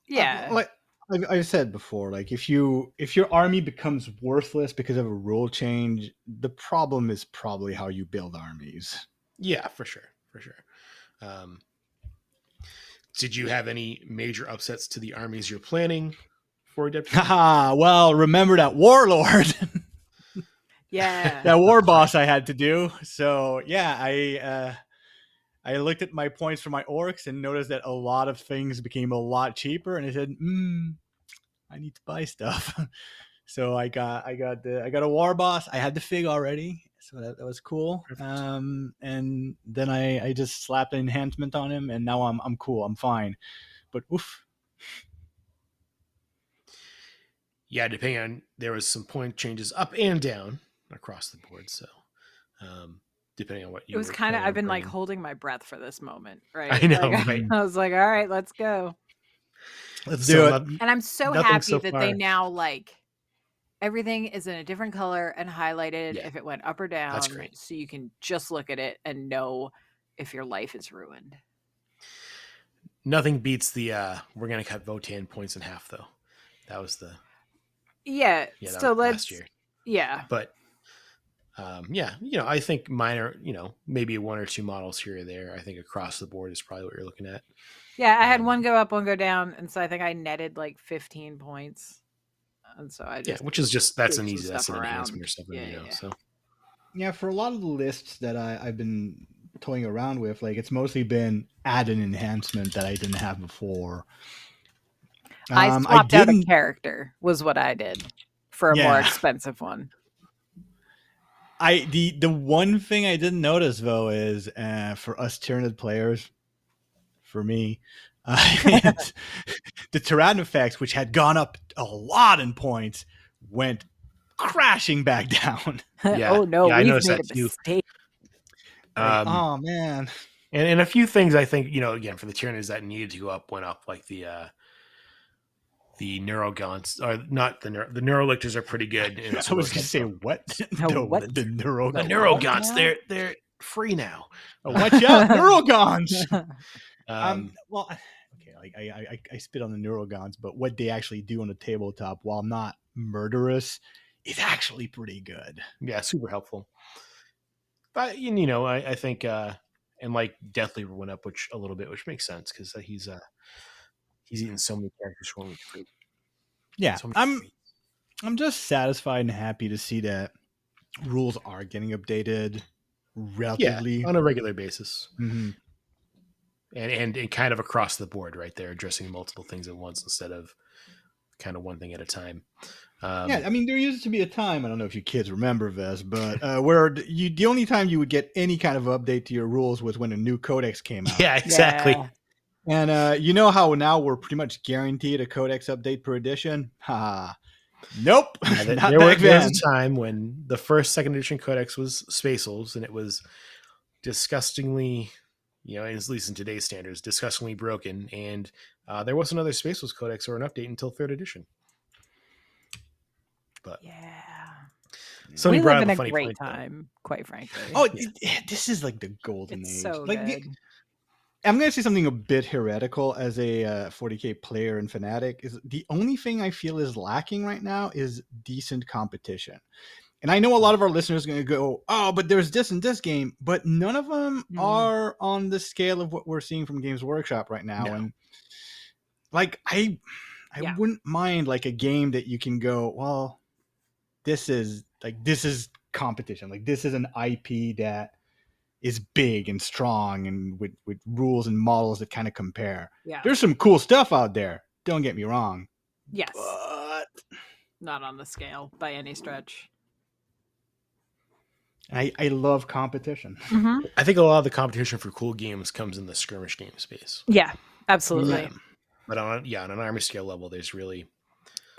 C: Yeah.
B: like I've, I've said before, like if you if your army becomes worthless because of a rule change, the problem is probably how you build armies.
A: Yeah, for sure, for sure. Um, did you have any major upsets to the armies you're planning for Adept.
B: Haha, [laughs] [laughs] well, remember that warlord, [laughs]
C: Yeah.
B: that war boss I had to do. So yeah, I uh, I looked at my points for my Orks and noticed that a lot of things became a lot cheaper, and I said, hmm, I need to buy stuff. [laughs] so I got I got the I got a war boss. I had the fig already, so that, that was cool. Um, and then I I just slapped an enhancement on him, and now I'm I'm cool. I'm fine. But oof,
A: yeah, depending on there was some point changes up and down across the board. So, um, depending on what you
C: it was kind of. I've been like holding my breath for this moment right
A: I know,
C: Like, [laughs]
A: right?
C: i was like all right let's go
B: let's
A: So
B: do it.
C: and i'm so happy
A: so
C: that they now like everything is in a different color and highlighted
A: Yeah.
C: if it went up or down
A: That's great.
C: so you can just look at it and know if your life is ruined
A: nothing beats the uh we're gonna cut Votann points in half though. That was the
C: yeah,
A: yeah
C: so let's
A: last year.
C: yeah
A: But um yeah, you know, I think minor, you know, maybe one or two models here or there. I think across the board is probably what you're looking at.
C: yeah i had
A: Um,
C: one go up one go down and so i think i netted like 15 points and so i
A: Yeah, which is just that's an easy that's an
C: around.
A: enhancement or something,
C: Yeah,
A: you
C: yeah,
A: know.
C: yeah.
A: So
B: Yeah, for a lot of the lists that I, I've been toying around with, like it's mostly been add an enhancement that I didn't have before.
C: i
B: Um,
C: swapped out a character was what i did for a more expensive one
B: I the the one thing I didn't notice though is uh, for us Tyranid players, for me, [laughs] uh, the Tyrannofex, which had gone up a lot in points, went crashing back [laughs] down. [laughs]
A: Yeah,
C: oh no
A: yeah, I
C: we've
A: noticed
C: made
A: that
C: a
A: too.
C: mistake
A: um
B: oh man,
A: and, and a few things I think, you know, again for the Tyranids that needed to go up went up, like the uh the neurogaunts or not the neuro the neurolictors are pretty good. and it's [laughs]
B: I was gonna say [laughs] what? [laughs]
C: No,
B: the,
C: what?
B: the neuro
A: the
C: The
A: neurogaunts,
C: now?
A: they're they're free now.
B: Oh, watch out, neurogaunts.
A: Um,
B: Um, well, okay, like I, I, I spit on the neurogaunts, but what they actually do on the tabletop, while not murderous, is actually pretty good.
A: yeah, super helpful. But you you know, I, I think uh and like Deathly went up which a little bit, which makes sense because he's uh he's eaten so many characters from the fruit.
B: Yeah,
A: So
B: I'm
A: fruit.
B: I'm just satisfied and happy to see that rules are getting updated
A: yeah
B: relatively.
A: on a regular basis.
B: Mhm.
A: and, and and kind of across the board, right? They're addressing multiple things at once instead of kind of one thing at a time. Um,
B: yeah, I mean, there used to be a time. I don't know if you kids remember this, but uh, where you the only time you would get any kind of update to your rules was when a new codex came out. [laughs]
A: yeah, exactly.
C: Yeah.
B: And uh, you know how now we're pretty much guaranteed a codex update per edition? Ha. Nope. [laughs]
A: Yeah, there,
B: Not
A: there, was,
B: back
A: there
B: then.
A: was a time when the first second edition codex was Space Wolves, and it was disgustingly, you know, at least in today's standards, disgustingly broken. And uh, there wasn't another Space Wolves codex or an update until third edition. But
C: yeah
A: somebody
C: we
A: brought
C: live in
A: a
C: a great
A: point. though.
C: time quite frankly
B: Oh,
A: Yeah.
B: it- it- this is like the golden
C: it's
B: age.
C: so
B: like, the-
C: good
B: I'm going to say something a bit heretical as a uh, 40k player and fanatic. Is the only thing I feel is lacking right now is decent competition. And I know a lot of our listeners are going to go, "Oh, but there's this and this game," but none of them
C: Mm.
B: are on the scale of what we're seeing from Games Workshop right now.
A: No.
B: And like, I, I
C: Yeah.
B: wouldn't mind like a game that you can go, "Well, this is like this is competition. Like this is an IP that is big and strong and with with rules and models that kind of compare.
C: yeah
B: There's some cool stuff out there. Don't get me wrong.
C: yes
B: But
C: not on the scale by any stretch
B: I I love competition.
C: Mhm.
A: I think a lot of the competition for cool games comes in the skirmish game space.
C: yeah absolutely
B: Yeah.
A: But on yeah, on an army scale level, there's really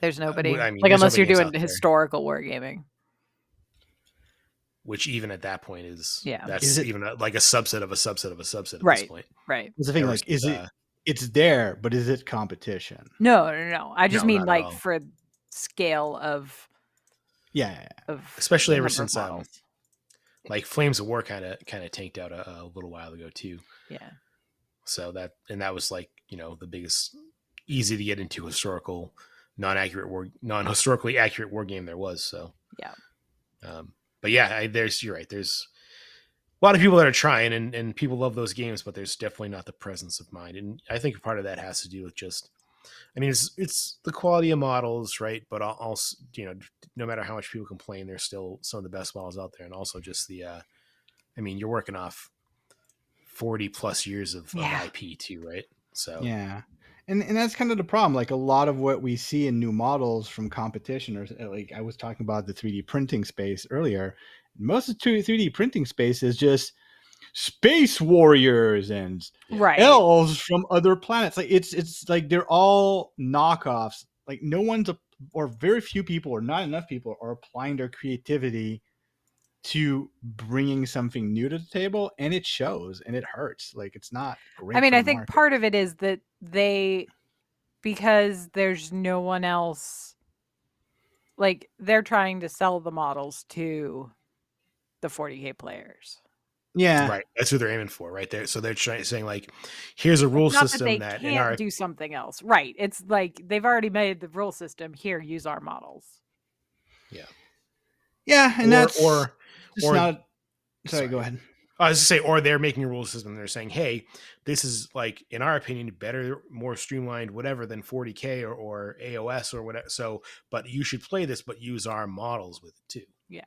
C: there's nobody
A: I mean,
C: like unless you're doing historical wargaming
A: which even at that point is
C: Yeah.
A: that's
B: Is it-
A: even a, like a subset of a subset of a subset at
C: Right.
A: this point.
C: right
B: That's the thing.
A: There
B: Like,
A: was,
B: is it?
A: uh,
B: It's there, but is it competition?
C: no no no i just
A: No,
C: mean like for scale of
B: Yeah. yeah, yeah.
C: of
A: especially ever since um, like Flames of War kind of kind of tanked out a, a little while ago too.
C: yeah
A: So that and that was like you know the biggest easy to get into historical non-accurate war non-historically accurate war game there was. So
C: Yeah.
A: Um, but yeah, I, there's you're right. There's a lot of people that are trying, and and people love those games, but there's definitely not the presence of mind. And I think part of that has to do with just I mean, it's it's the quality of models, right? But al- also, you know, no matter how much people complain, they're still some of the best models out there, and also just the, uh, I mean, you're working off forty plus years of,
C: Yeah.
A: of IP too, right? So
B: Yeah. And and that's kind of the problem. Like a lot of what we see in new models from competition, or uh, like I was talking about the 3D printing space earlier. Most of the 3D printing space is just space warriors and
C: Right.
B: elves from other planets. Like it's it's like they're all knockoffs. Like no one's a, or very few people or not enough people are applying their creativity to bringing something new to the table, and it shows and it hurts. Like it's not great.
C: I mean, I think
B: market.
C: part of it is that they, because there's no one else, like they're trying to sell the models to the 40k players.
B: yeah,
A: right, that's who they're aiming for, right there. So they're trying saying like, here's a rule system
C: that they
A: that,
C: can't
A: in our
C: do something else, right? It's like they've already made the rule system. Here, use our models.
B: yeah, Yeah, and
A: or,
B: that's
A: or
B: just
A: or-
B: not. Sorry,
A: sorry.
B: go ahead.
A: I was to say, or they're making a rule system. They're saying, "Hey, this is like, in our opinion, better, more streamlined, whatever than 40k or, or AOS or whatever." So, but you should play this, but use our models with it too. Yeah.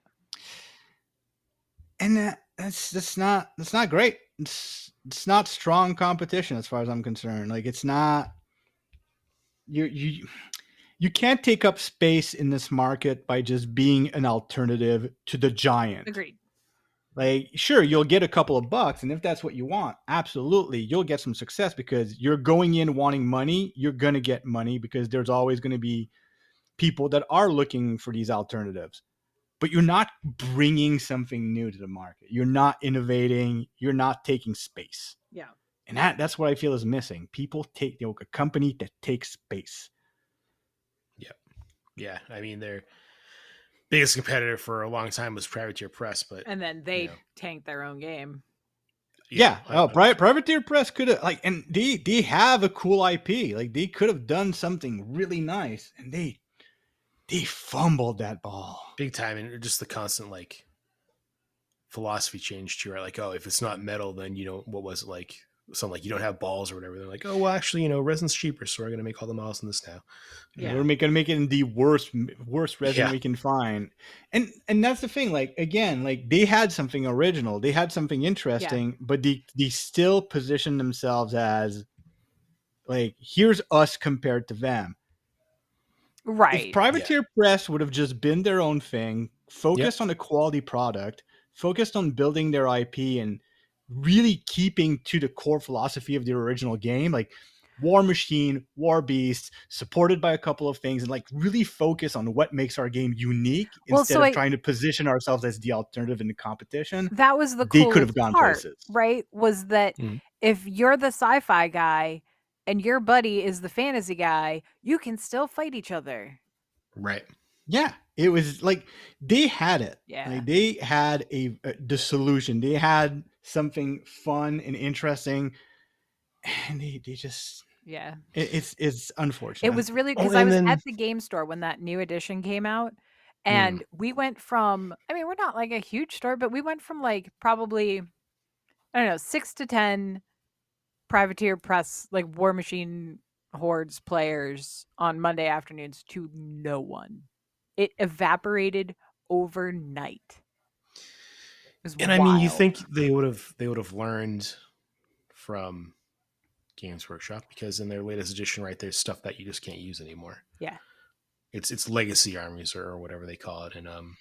B: And that, that's that's not that's not great. It's it's not strong competition as far as I'm concerned. Like it's not you you you can't take up space in this market by just being an alternative to the giant.
C: Agreed.
B: Like sure, you'll get a couple of bucks and if that's what you want, absolutely, you'll get some success because you're going in wanting money, you're going to get money because there's always going to be people that are looking for these alternatives but you're not bringing something new to the market. You're not innovating. You're not taking space.
C: Yeah.
B: And that, that's what I feel is missing. People take you know, a company that takes space.
A: Yeah, I mean, their biggest competitor for a long time was Privateer Press, but
C: And then they
A: know.
C: tanked their own game.
B: Yeah.
A: I-
B: oh, Pri- Privateer Press could have like, and they they have a cool IP. Like they could have done something really nice, and they they fumbled that ball.
A: big time, and just the constant like philosophy change too, right? Like, oh, if it's not metal, then you know what was it like? Something like you don't have balls or whatever. They're like, oh, well, actually, you know, resin's cheaper, so we're gonna make all the models in this now.
C: Yeah.
B: We're gonna make it in the worst worst resin
A: Yeah.
B: we can find. And and that's the thing. Like again, like they had something original, they had something interesting, but they they still position themselves as like here's us compared to them.
C: Right.
B: If Privateer Press would have just been their own thing, focused on a quality product, focused on building their IP and really keeping to the core philosophy of the original game, like Warmachine, War Beast, supported by a couple of things, and like really focus on what makes our game unique
C: Well,
B: instead
C: so
B: of
C: I-
B: trying to position ourselves as the alternative in the competition.
C: that was the
B: they
C: coolest
B: could have gone
C: part,
B: places.
C: right? Was that
A: Mhm.
C: if you're the sci-fi guy and your buddy is the fantasy guy, you can still fight each other.
A: Right.
B: Yeah, it was like they had it.
C: Yeah.
B: Like they had a, a the solution. They had something fun and interesting, and he, they just
C: Yeah.
B: it, it's it's unfortunate.
C: It was really
A: Oh,
C: because I was
A: then-
C: at the game store when that new edition came out.
A: Mm.
C: And we went from, I mean, we're not like a huge store, but we went from like probably, I don't know, six to 10 privateer press, like Warmachine Hordes players on Monday afternoons to no one. It evaporated overnight.
A: And I mean, you think they would have they would have learned from Games Workshop because in their latest edition, right, there's stuff that you just can't use anymore.
C: Yeah.
A: It's it's legacy armies or, or whatever they call it, and um,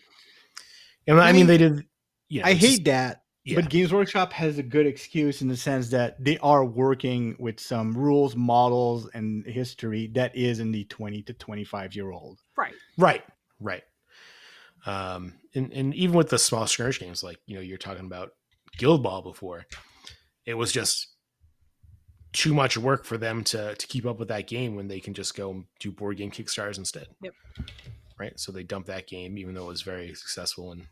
A: and I,
B: I
A: mean,
B: mean,
A: they did. You know,
B: I hate
A: just-
B: that.
A: yeah.
B: But Games Workshop has a good excuse in the sense that they are working with some rules, models, and history that is in the 20 to 25 year old.
C: right.
A: Right, right. Um, and and even with the small skirmish games, like you know, you're talking about Guild Ball before, it was just too much work for them to to keep up with that game when they can just go do board game kickstarters instead.
C: Yep.
A: Right. So they dumped that game, even though it was very successful. And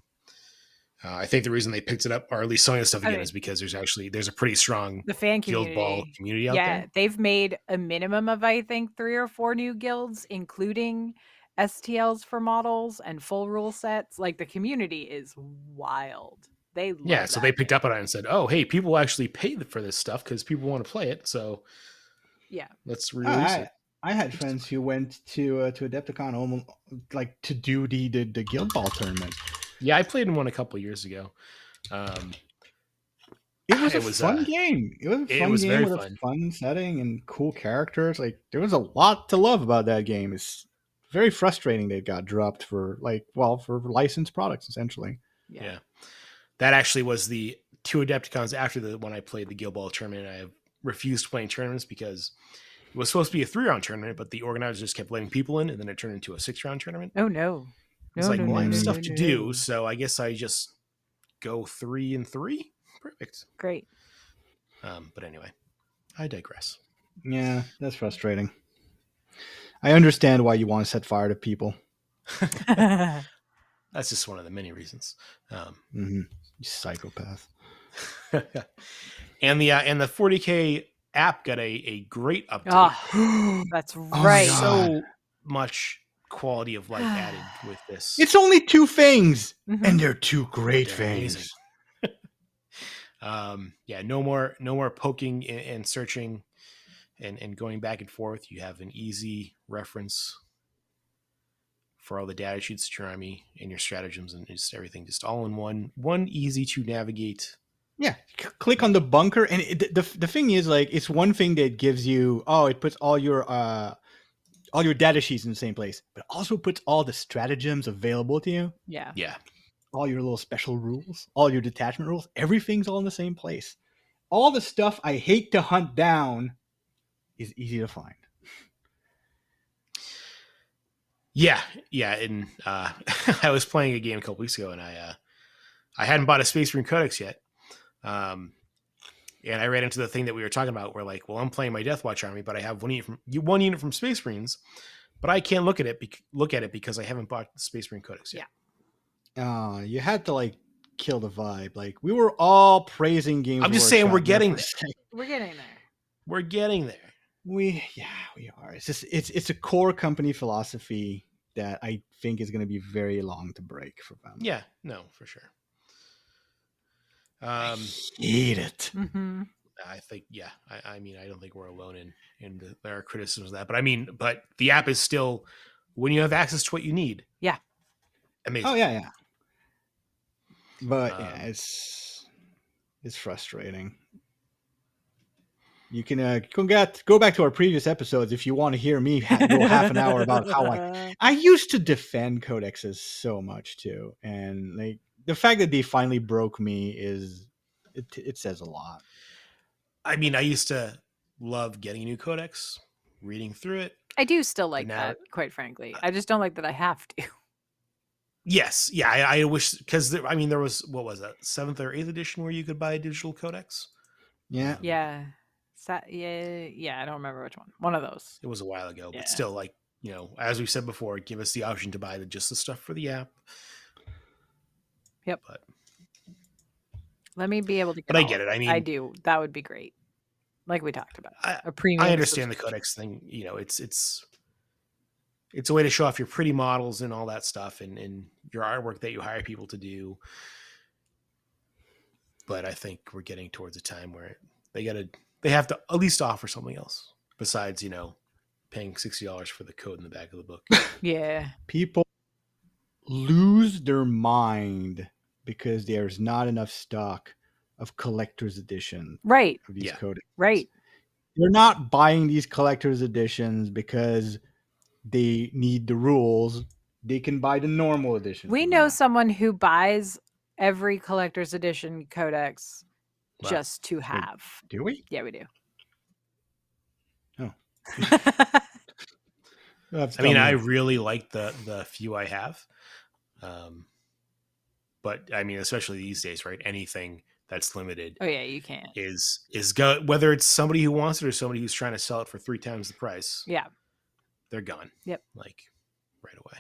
A: uh, I think the reason they picked it up, or at least selling the stuff again,
C: Okay.
A: is because there's actually there's a pretty strong
C: The fan
A: Guild
C: community.
A: Ball community out there.
C: yeah, they've made a minimum of I think three or four new guilds, including STLs for models and full rule sets. Like the community is wild. They love
A: Yeah, so
C: that
A: they picked
C: thing.
A: up on it and said, "Oh, hey, people actually pay for this stuff because people want to play it. So
C: Yeah.
A: let's
B: I,
A: release it."
B: I had friends who went to uh, to Adepticon almost like to do the, the the Guild Ball tournament.
A: Yeah, I played in one a couple years ago. Um,
B: It was [sighs]
A: It
B: a
A: was,
B: fun
A: uh,
B: game. It was a
A: it
B: fun
A: was
B: game
A: very
B: with
A: fun.
B: a fun setting and cool characters. Like there was a lot to love about that game. It's very frustrating that it got dropped for like well for licensed products essentially.
A: yeah. that actually was the two Adepticons after the one I played the Guild Ball tournament. I refused playing tournaments because it was supposed to be a three round tournament, but the organizers just kept letting people in, and then it turned into a six round tournament.
C: Oh no.
A: It's
C: No,
A: like,
C: no,
A: well, I have
C: no,
A: stuff
C: no,
A: to
C: no,
A: do, so I guess I just go three and three. Perfect.
C: Great.
A: Um, but anyway, I digress.
B: Yeah, that's frustrating. I understand why you want to set fire to people. [laughs]
A: That's just one of the many reasons. Um,
B: hmm You psychopath. [laughs]
A: and the uh, and the 40k app got a, a great update.
C: Ah, [gasps] that's right.
B: God.
A: so much quality of life [sighs] added with this.
B: It's only two things,
C: Mhm.
B: and they're two great
A: They're
B: things. [laughs]
A: um, yeah, no more no more poking and, and searching and and going back and forth. You have an easy reference for all the data sheets at your army and your stratagems and just everything, just all in one one easy to navigate.
B: Yeah, c- click on the bunker, and it, the the thing is, like, it's one thing that gives you, oh, it puts all your uh, all your data sheets in the same place, but also puts all the stratagems available to you,
C: yeah.
A: Yeah,
B: all your little special rules, all your detachment rules, everything's all in the same place. All the stuff I hate to hunt down is easy to find.
A: Yeah, yeah, and uh, [laughs] I was playing a game a couple weeks ago, and I uh, I hadn't bought a Space Marine Codex yet, um, and I ran into the thing that we were talking about, where like, well, I'm playing my Deathwatch army, but I have one unit from one unit from Space Marines, but I can't look at it bec- look at it because I haven't bought the Space Marine Codex yet.
B: Uh, you had to like kill the vibe. Like we were all praising games.
A: I'm just saying we're getting
B: there for a second.
C: We're getting there.
A: We're getting there.
B: We yeah, we are. It's just it's it's a core company philosophy that I think is going to be very long to break for them.
A: Yeah, no, for sure. Um,
B: hate it.
C: hmm
A: I think, yeah, I, I mean, I don't think we're alone in in the, there are criticisms of that, but I mean, but the app is still when you have access to what you need.
C: Yeah.
A: amazing.
B: Oh yeah, yeah. But
A: Um,
B: yeah, it's it's frustrating. You can uh, go get go back to our previous episodes if you want to hear me go half an hour about how I [laughs] I used to defend codexes so much too, and like the fact that they finally broke me is it, it says a lot.
A: I mean, I used to love getting a new codex, reading through it.
C: I do still like
A: now-
C: that, quite frankly. I just don't like that I have to. [laughs]
A: Yes, yeah, I, I wish because I mean, there was what was that seventh or eighth edition where you could buy a digital codex.
B: Yeah,
C: Yeah. Sa- yeah, yeah, I don't remember which one. One of those.
A: It was a while ago,
C: Yeah.
A: but still, like you know, as we said before, give us the option to buy the just the stuff for the app.
C: Yep.
A: But
C: Let me be able to.
A: but I get it. I mean,
C: I do. That would be great. Like we talked about,
A: I-
C: a premium.
A: I understand the codex thing. You know, it's it's it's a way to show off your pretty models and all that stuff, and and your artwork that you hire people to do. But I think we're getting towards a time where they got to they have to at least offer something else besides you know paying sixty dollars for the code in the back of the book. [laughs]
C: Yeah.
B: people lose their mind because there's not enough stock of collector's edition
C: Right.
B: of these
A: Yeah.
B: codex.
C: Right.
B: They're not buying these collector's editions because they need the rules. They can buy the normal edition.
C: We know
B: that.
C: someone who buys every collector's edition codex
A: Wow.
C: just to have.
B: Do we?
C: Yeah, we do.
B: Oh. [laughs] [laughs] You'll have to
A: I mean,
B: tell
A: I really like the the few I have, um, but I mean, especially these days, right? Anything that's limited
C: oh yeah, you can't.
A: is is go whether it's somebody who wants it or somebody who's trying to sell it for three times the price.
C: Yeah.
A: they're gone.
C: Yep.
A: like right away.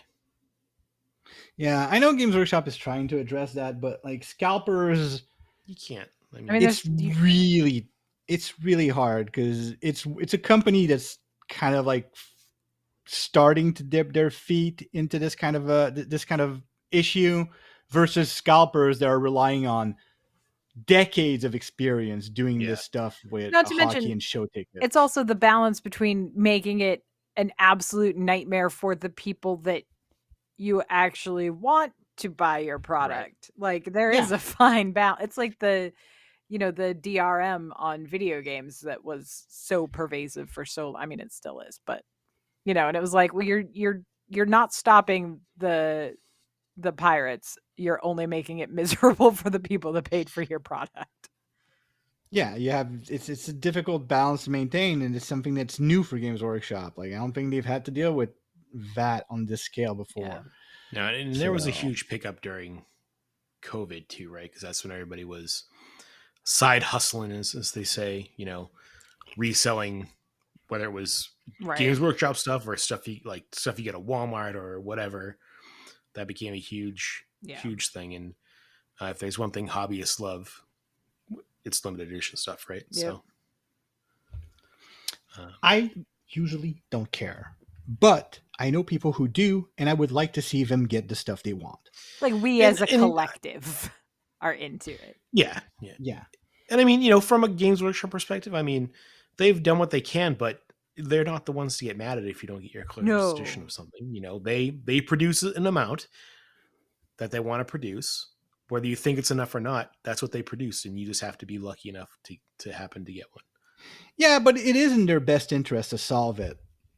B: Yeah, I know Games Workshop is trying to address that, but like scalpers,
A: You can't. I mean,
C: I mean,
B: it's really, it's really hard because it's it's a company that's kind of like starting to dip their feet into this kind of a this kind of issue versus scalpers that are relying on decades of experience doing
A: Yeah.
B: this stuff with
C: Not to
B: hockey
C: mention,
B: and show tickets.
C: It's also the balance between making it an absolute nightmare for the people that you actually want to buy your product. Like there is
B: Yeah.
C: a [laughs] fine balance. It's like the you know the DRM on video games that was so pervasive for so I mean it still is, but you know, and it was like well you're you're you're not stopping the the pirates. You're only making it [laughs] miserable for the people that paid for your product.
B: Yeah, you have it's it's a difficult balance to maintain, and it's something that's new for Games Workshop. Like I don't think they've had to deal with that on this scale before.
C: Yeah.
A: No, and there was a huge pickup during COVID too, right? Because that's when everybody was side hustling, as, as they say, you know, reselling, whether it was
C: Right.
A: Games Workshop stuff or stuff you like stuff you get at Walmart or whatever. That became a huge,
C: Yeah.
A: huge thing. And uh, if there's one thing hobbyists love, it's limited edition stuff, right? So, uh,
B: I usually don't care, but I know people who do, and I would like to see them get the stuff they want.
C: Like we
A: And-
C: as a
A: and-
C: collective are into it.
A: yeah, yeah.
B: Yeah,
A: And I mean, you know, from a Games Workshop perspective, I mean, they've done what they can, but they're not the ones to get mad at if you don't get your collector's
C: No.
A: edition of something. You know, they they produce an amount that they want to produce. Whether you think it's enough or not, that's what they produce, and you just have to be lucky enough to to happen to get one.
B: yeah, but it is in their best interest to solve it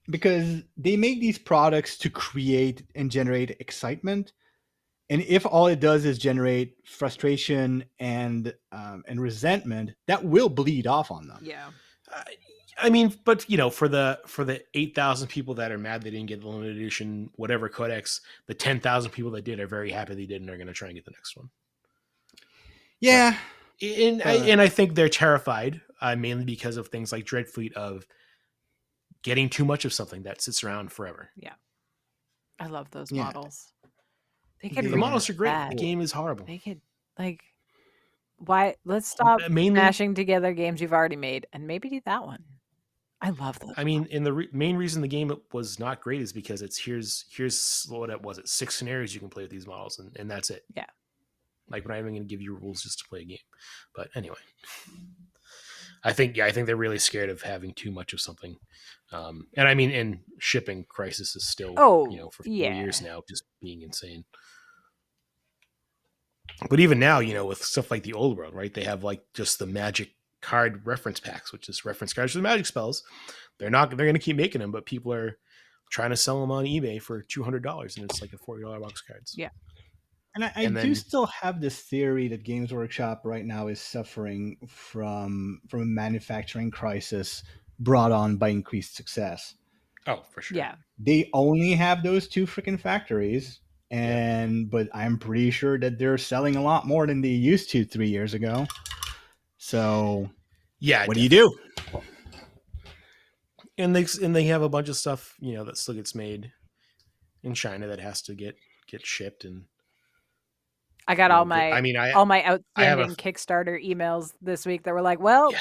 B: because they make these products to create and generate excitement. And if all it does is generate frustration and um, and resentment, that will bleed off on them.
C: Yeah.
A: I, I mean, but you know, for the for the eight thousand people that are mad they didn't get the limited edition, whatever codex, the ten thousand people that did are very happy they did, and are going to try and get the next one.
B: Yeah,
A: and I,
B: Uh,
A: and I think they're terrified, uh, mainly because of things like Dreadfleet of getting too much of something that sits around forever.
C: Yeah i love those
B: Yeah.
C: models. They
B: The
C: could
A: The models are great.
C: bad.
A: The game is horrible.
C: They could like why let's stop
A: Uh, mainly,
C: mashing together games you've already made and maybe do that one. I love those.
A: I mean, in the re- main reason the game was not great is because it's here's here's what it was it six scenarios you can play with these models, and, and that's it.
C: Yeah.
A: Like we're not even going to give you rules just to play a game. But anyway, I think yeah, I think they're really scared of having too much of something. Um, and I mean, and shipping crisis is still
C: Oh,
A: you know for
C: yeah.
A: years now just being insane. But even now, you know, with stuff like the old world, right? They have like just the magic card reference packs, which is reference cards for the magic spells. They're not they're gonna keep making them, but people are trying to sell them on eBay for two hundred dollars, and it's like a forty dollar box cards.
C: Yeah.
B: And I, I
A: And
B: do still have this theory that Games Workshop right now is suffering from from a manufacturing crisis brought on by increased success.
A: Oh, for sure.
C: yeah.
B: They only have those two freaking factories, and but I'm pretty sure that they're selling a lot more than they used to three years ago. So
A: yeah.
B: what do you do?
A: And they and they have a bunch of stuff, you know, that still gets made in China that has to get get shipped and.
C: I got all my
A: I mean, I
C: all my
A: I have a
C: outstanding Kickstarter emails this week that were like, "Well,
A: Yeah.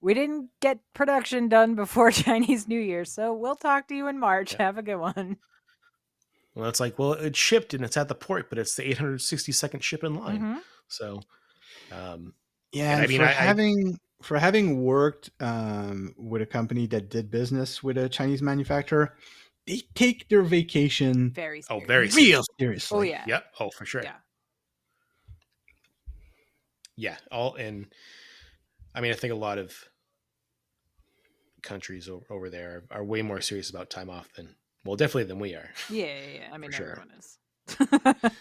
C: we didn't get production done before [laughs] Chinese New Year, so we'll talk to you in March.
A: Yeah.
C: Have a good one."
A: Well, it's like, well, it's shipped and it's at the port, but it's the 862nd ship in line.
C: Mhm.
A: So, um,
B: Yeah,
A: And I mean,
B: for
A: I- I-
B: having for having worked um, with a company that did business with a Chinese manufacturer, they take their vacation
C: Very
A: oh,
C: serious.
A: very
B: real seriously.
C: Oh yeah.
A: Yep. Oh, for sure.
C: Yeah.
A: Yeah. All and I mean, I think a lot of countries over, over there are, way more serious about time off than, well, definitely than we are.
C: Yeah, yeah, yeah. I [laughs] mean,
A: sure.
C: everyone is. [laughs]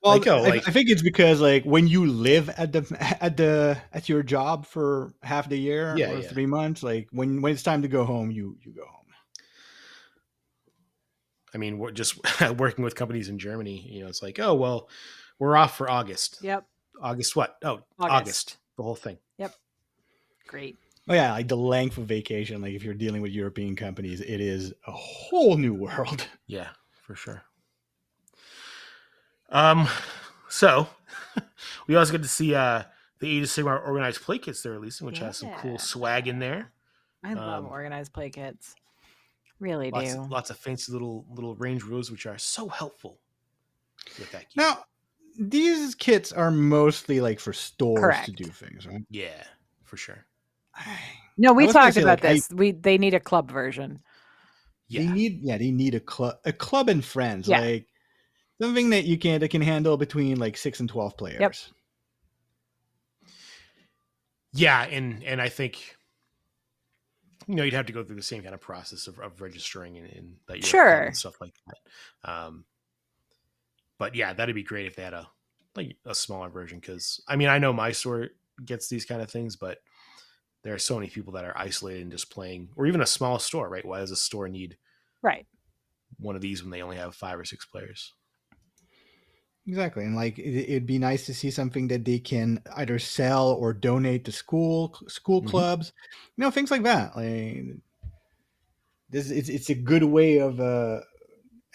B: Well,
A: Like, oh,
B: I, I think it's because like when you live at the at the at your job for half the year
A: Yeah,
B: or
A: yeah.
B: three months, like when when it's time to go home, you you go home.
A: I mean, we're just [laughs] working with companies in Germany, you know, it's like, oh, well, we're off for August.
C: yep.
A: August what? Oh, August.
C: August.
A: The whole thing. Yep.
C: Great.
B: Oh yeah, like the length of vacation. Like if you're dealing with European companies, it is a whole new world. [laughs]
A: Yeah, for sure. Um, so [laughs] we also get to see uh the Age of Sigmar organized play kits they're releasing, which has some cool swag in there.
C: I love
A: Um,
C: organized play kits. Really
A: Lots,
C: do.
A: lots of fancy little little range rules, which are so helpful with that. Key.
B: Now, these kits are mostly like for stores to do things, right?
A: yeah, for sure. [sighs]
C: No, we talked
B: say,
C: about
B: like, I-
C: this. we they need a club version.
A: Yeah.
B: They need yeah, they need a club a club and friends.
C: Yeah.
B: Like something that you can that can handle between like six and twelve players.
A: Yeah, and and I think you know you'd have to go through the same kind of process of, of registering and, and that you're
C: Sure.
A: and stuff like that. Um, but yeah, that'd be great if they had a like a smaller version because I mean I know my store gets these kind of things, but there are so many people that are isolated and just playing, or even a small store, right? Why does a store need
C: Right.
A: one of these when they only have five or six players?
B: Exactly. And like it, it'd be nice to see something that they can either sell or donate to school school
A: Mhm.
B: clubs. You know, things like that. Like this it's it's a good way of uh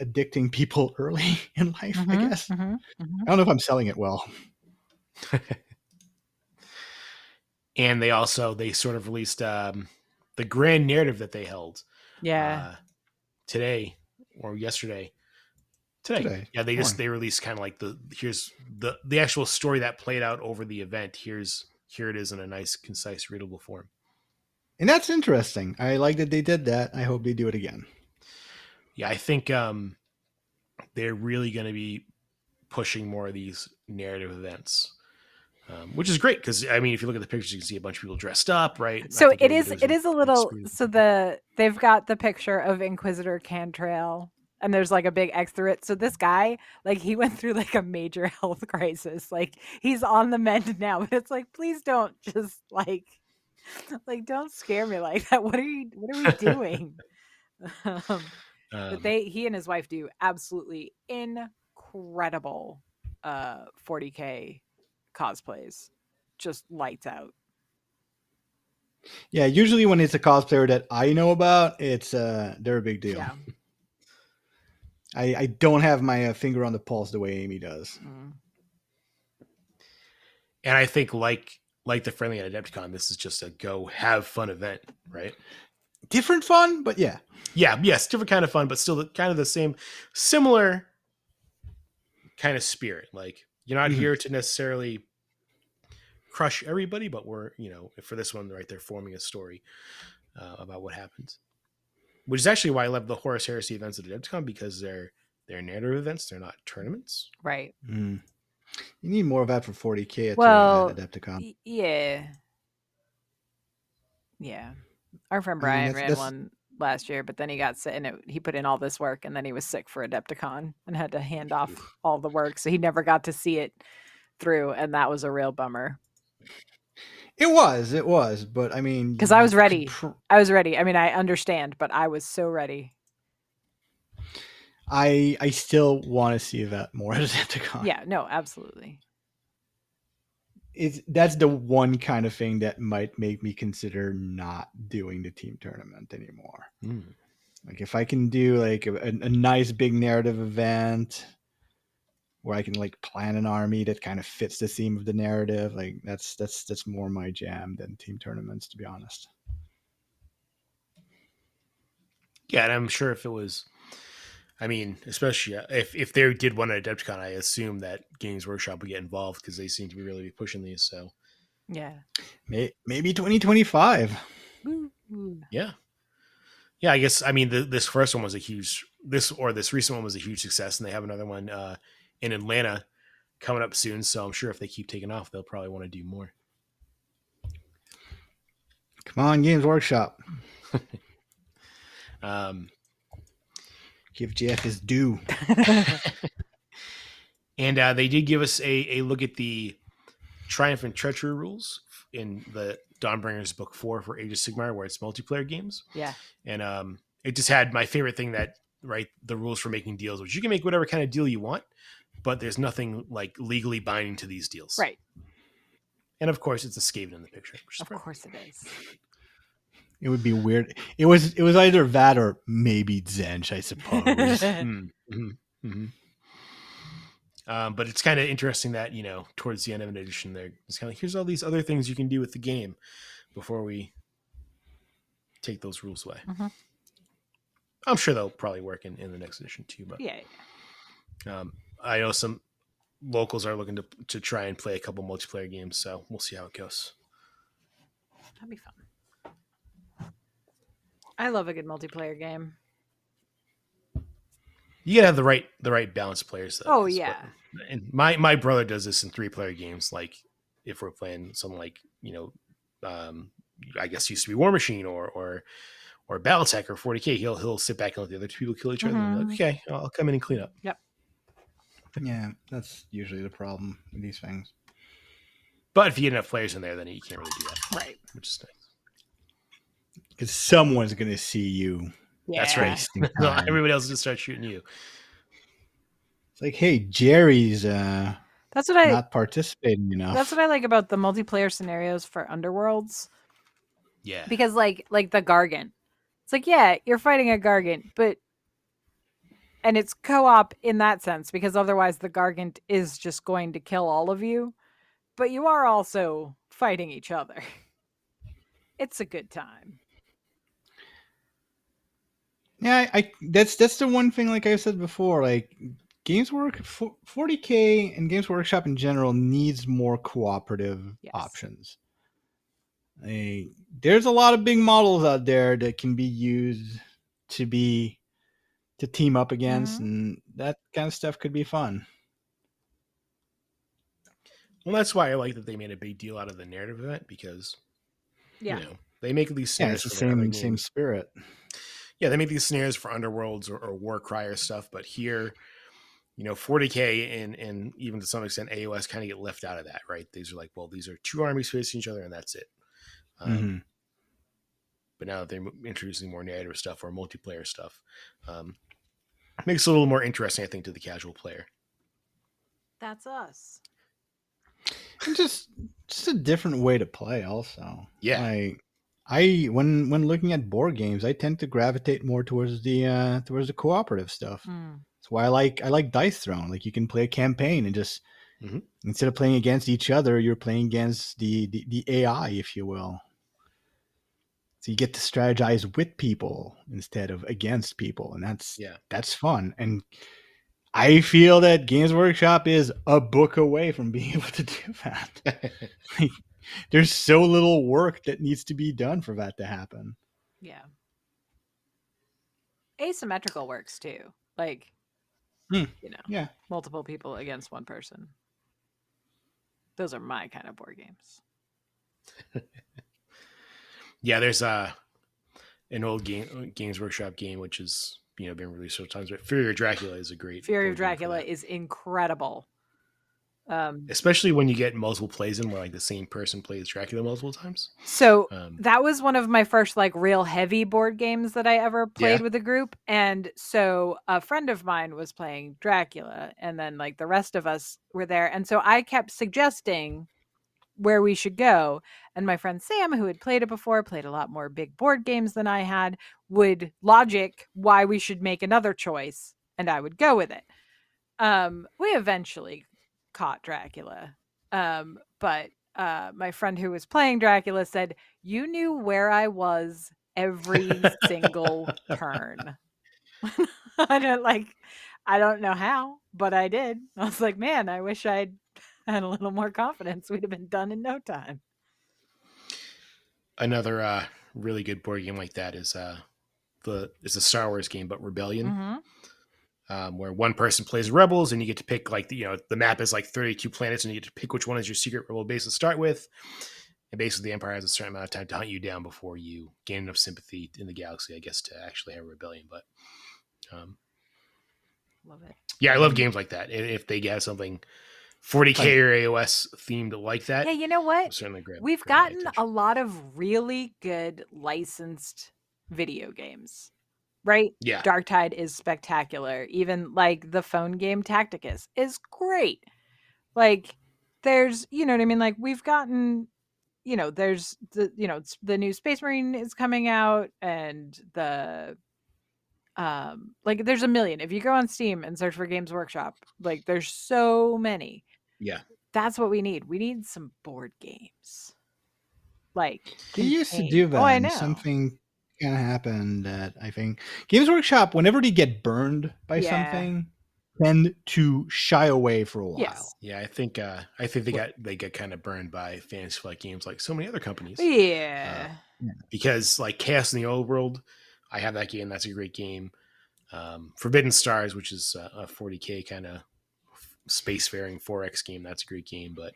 B: addicting people [laughs] early in life, I
C: Mhm,
B: guess.
C: mhm, mhm.
B: I don't know if I'm selling it well. [laughs]
A: and they also they sort of released um, the grand narrative that they held
C: Yeah.
A: uh, today or yesterday. Today.
B: Today,
A: yeah. They just
B: morning.
A: they released kind of like the here's the the actual story that played out over the event. Here's here it is in a nice, concise, readable form.
B: And that's interesting. I like that they did that. I hope they do it again.
A: Yeah, I think um, they're really going to be pushing more of these narrative events. Um, which is great because I mean, if you look at the pictures, you can see a bunch of people dressed up, right?
C: So it is it is a little so the they've got the picture of inquisitor cantrail and there's like a big x through it. So this guy like he [laughs] went through like a major [laughs] health crisis. Like he's on the mend [laughs] now but it's like please don't just like like don't scare me like that. What are you what are we doing? Um,
A: Um,
C: but they he and his wife do absolutely incredible uh 40k cosplays just lights out
B: Yeah, usually when it's a cosplayer that I know about, it's uh they're a big deal.
C: yeah [laughs]
B: I, I don't have my uh, finger on the pulse the way Amy does.
C: Mm.
A: and I think like like the friendly at Adepticon, this is just a go have fun event, right?
B: Different fun, but yeah.
A: Yeah, yes, different kind of fun, but still the, kind of the same, similar kind of spirit. Like you're not
B: Mhm.
A: here to necessarily crush everybody, but we're you know for this one right, they're forming a story uh, about what happens, which is actually why I love the Horus Heresy events at Adepticon because they're they're narrative events, they're not tournaments.
C: right
B: Mm. You need more of that for 40k at,
C: Well,
B: Adepticon.
C: Y- yeah. Yeah. Our friend
B: I mean,
C: Brian
B: that's-
C: ran
B: that's-
C: one last year, but then he got sick and it, he put in all this work and then he was sick for Adepticon and had to hand off all the work. So he never got to see it through. And that was a real bummer.
B: It was, it was, but I mean,
C: because I was ready.
B: pr-
C: I was ready. I mean, I understand, but I was so ready.
B: I I still want to see that more at [laughs] Adepticon.
C: Yeah, no, absolutely.
B: It's that's the one kind of thing that might make me consider not doing the team tournament anymore. Hmm. Like if I can do like a, a, a nice big narrative event where I can like plan an army that kind of fits the theme of the narrative, like that's that's that's more my jam than team tournaments, to be honest.
A: Yeah, and I'm sure if it was, I mean, especially uh, if if they did one at Adepticon, I assume that Games Workshop would get involved because they seem to be really be pushing these. So
C: Yeah.
B: Maybe 2025.
C: Woo, woo.
A: yeah, yeah. I guess I mean the, this first one was a huge this or this recent one was a huge success, and they have another one uh, in Atlanta coming up soon. So I'm sure if they keep taking off, they'll probably want to do more.
B: Come on, Games Workshop, [laughs]
A: Um,
B: give Jeff his due. [laughs]
A: and uh, they did give us a, a look at the Triumph and Treachery rules in the Dawnbringers book four for Age of Sigmar, where it's multiplayer games.
C: yeah.
A: and um, it just had my favorite thing that right the rules for making deals, which you can make whatever kind of deal you want, but there's nothing like legally binding to these deals.
C: Right.
A: And of course, it's a Skaven in the picture. Which is
C: Of
A: perfect.
C: course it is.
B: It would be weird. It was it was either that or maybe Tzeentch, I suppose. [laughs]
A: Mm, mhm, mhm. Um, but it's kind of interesting that you know towards the end of an edition, there it's kind of here's all these other things you can do with the game before we take those rules away.
C: Mhm.
A: I'm sure they'll probably work in, in the next edition too, but
C: yeah.
A: Um, I know some locals are looking to to try and play a couple multiplayer games, so we'll see how it goes.
C: That'd be fun. I love a good multiplayer game.
A: You gotta have the right the right balanced players though.
C: Oh,
A: 'cause what-
C: yeah.
A: and my my brother does this in three player games. Like if we're playing something like you know, um, I guess used to be Warmachine or or or BattleTech or 40k, he'll he'll sit back and let the other two people kill each other. and be
C: Mhm.
A: like, okay, I'll come in and clean up. Yep.
B: Yeah, that's usually the problem with these things.
A: But if you get enough players in there, then you can't really do that,
C: Right.
A: which is nice.
B: Because someone's gonna see you.
A: That's
C: Yeah.
A: right. [laughs] No, everybody else just start shooting you.
B: It's like, hey, Jerry's uh,
C: That's what I
B: not participating enough.
C: that's what I like about the multiplayer scenarios for Underworlds.
A: Yeah.
C: Because like like the Gargant. It's like, yeah, you're fighting a Gargant, but and it's co-op in that sense because otherwise the Gargant is just going to kill all of you. But you are also fighting each other. [laughs] It's a good time.
B: Yeah, I, I that's that's the one thing. Like I said before, like Games Work, 40k and Games Workshop in general needs more cooperative
C: Yes.
B: options. I- there's a lot of big models out there that can be used to be to team up against,
C: Mhm.
B: and that kind of stuff could be fun.
A: Well, that's why I like that they made a big deal out of the narrative event because
C: Yeah.
A: you know they make these
B: Yeah, it's the
A: for
B: same same
A: games.
B: spirit.
A: Yeah, they make these scenarios for Underworlds or, or Warcry or stuff, but here, you know, 40k and and even to some extent AOS kind of get left out of that, right? These are like, well, these are two armies facing each other, and that's it. Um,
B: Mhm.
A: But now that they're introducing more narrative stuff or multiplayer stuff, um, makes it a little more interesting, I think, to the casual player.
C: That's us.
B: And just just a different way to play also
A: Yeah.
B: I I when when looking at board games, I tend to gravitate more towards the uh towards the cooperative stuff.
C: Mm.
B: That's why I like I like Dice Throne. Like you can play a campaign and just
A: Mhm.
B: instead of playing against each other, you're playing against the, the the AI, if you will. So you get to strategize with people instead of against people, and that's
A: Yeah.
B: that's fun. And I feel that Games Workshop is a book away from being [laughs] able to do that. [laughs] There's so little work that needs to be done for that to happen.
C: Yeah. Asymmetrical works too. Like
B: Hmm.
C: you know,
B: Yeah.
C: multiple people against one person. Those are my kind of board games. [laughs]
A: yeah, there's uh, an old game Games Workshop game which is you know been released several times, but Fury of Dracula is a great
C: Fury of Dracula is incredible. Um
A: especially when you get multiple plays in where like the same person plays Dracula multiple times.
C: so
A: Um,
C: that was one of my first like real heavy board games that I ever played
A: Yeah.
C: with a group. And so a friend of mine was playing Dracula, and then like the rest of us were there. And so I kept suggesting where we should go. And my friend Sam, who had played it before, played a lot more big board games than I had, would logic why we should make another choice, and I would go with it. Um, we eventually caught Dracula. Um, but uh, my friend who was playing Dracula said, You knew where I was every single turn. [laughs] I don't like, I don't know how, but I did. I was like, Man, I wish I'd [laughs] had a little more confidence. We'd have been done in no time.
A: another uh, really good board game like that is uh, the is a Star Wars game, but Rebellion,
C: Mhm.
A: Um, where one person plays rebels, and you get to pick like the you know the map is like thirty two planets, and you get to pick which one is your secret rebel base to start with. And basically, the Empire has a certain amount of time to hunt you down before you gain enough sympathy in the galaxy, I guess, to actually have a rebellion. But um,
C: Love it.
A: yeah, I love games like that. If they get something 40k or AOS themed like that,
C: Yeah, you know what?
A: certainly grab.
C: We've
A: grab
C: gotten a lot of really good licensed video games, right?
A: yeah,
C: Darktide is spectacular. Even like the phone game Tacticus is great. Like there's, you know what I mean? Like we've gotten, you know, there's the, you know, the new Space Marine is coming out and the um like there's a million. If you go on Steam and search for Games Workshop, like there's so many.
A: yeah.
C: That's what we need. We need some board games. Like
B: They used to do that.
C: Oh, I know.
B: Something kind of happened that I think Games Workshop, whenever they get burned by
C: Yeah.
B: something, tend to shy away for a while.
C: Yes.
A: Yeah, I think uh, I think they got they got kind of burned by fantasy flight games like so many other companies
C: Yeah.
A: because like Chaos in the Old World, I have that game. That's a great game. Um, Forbidden Stars, which is a, a 40k kind of spacefaring 4X game, that's a great game. But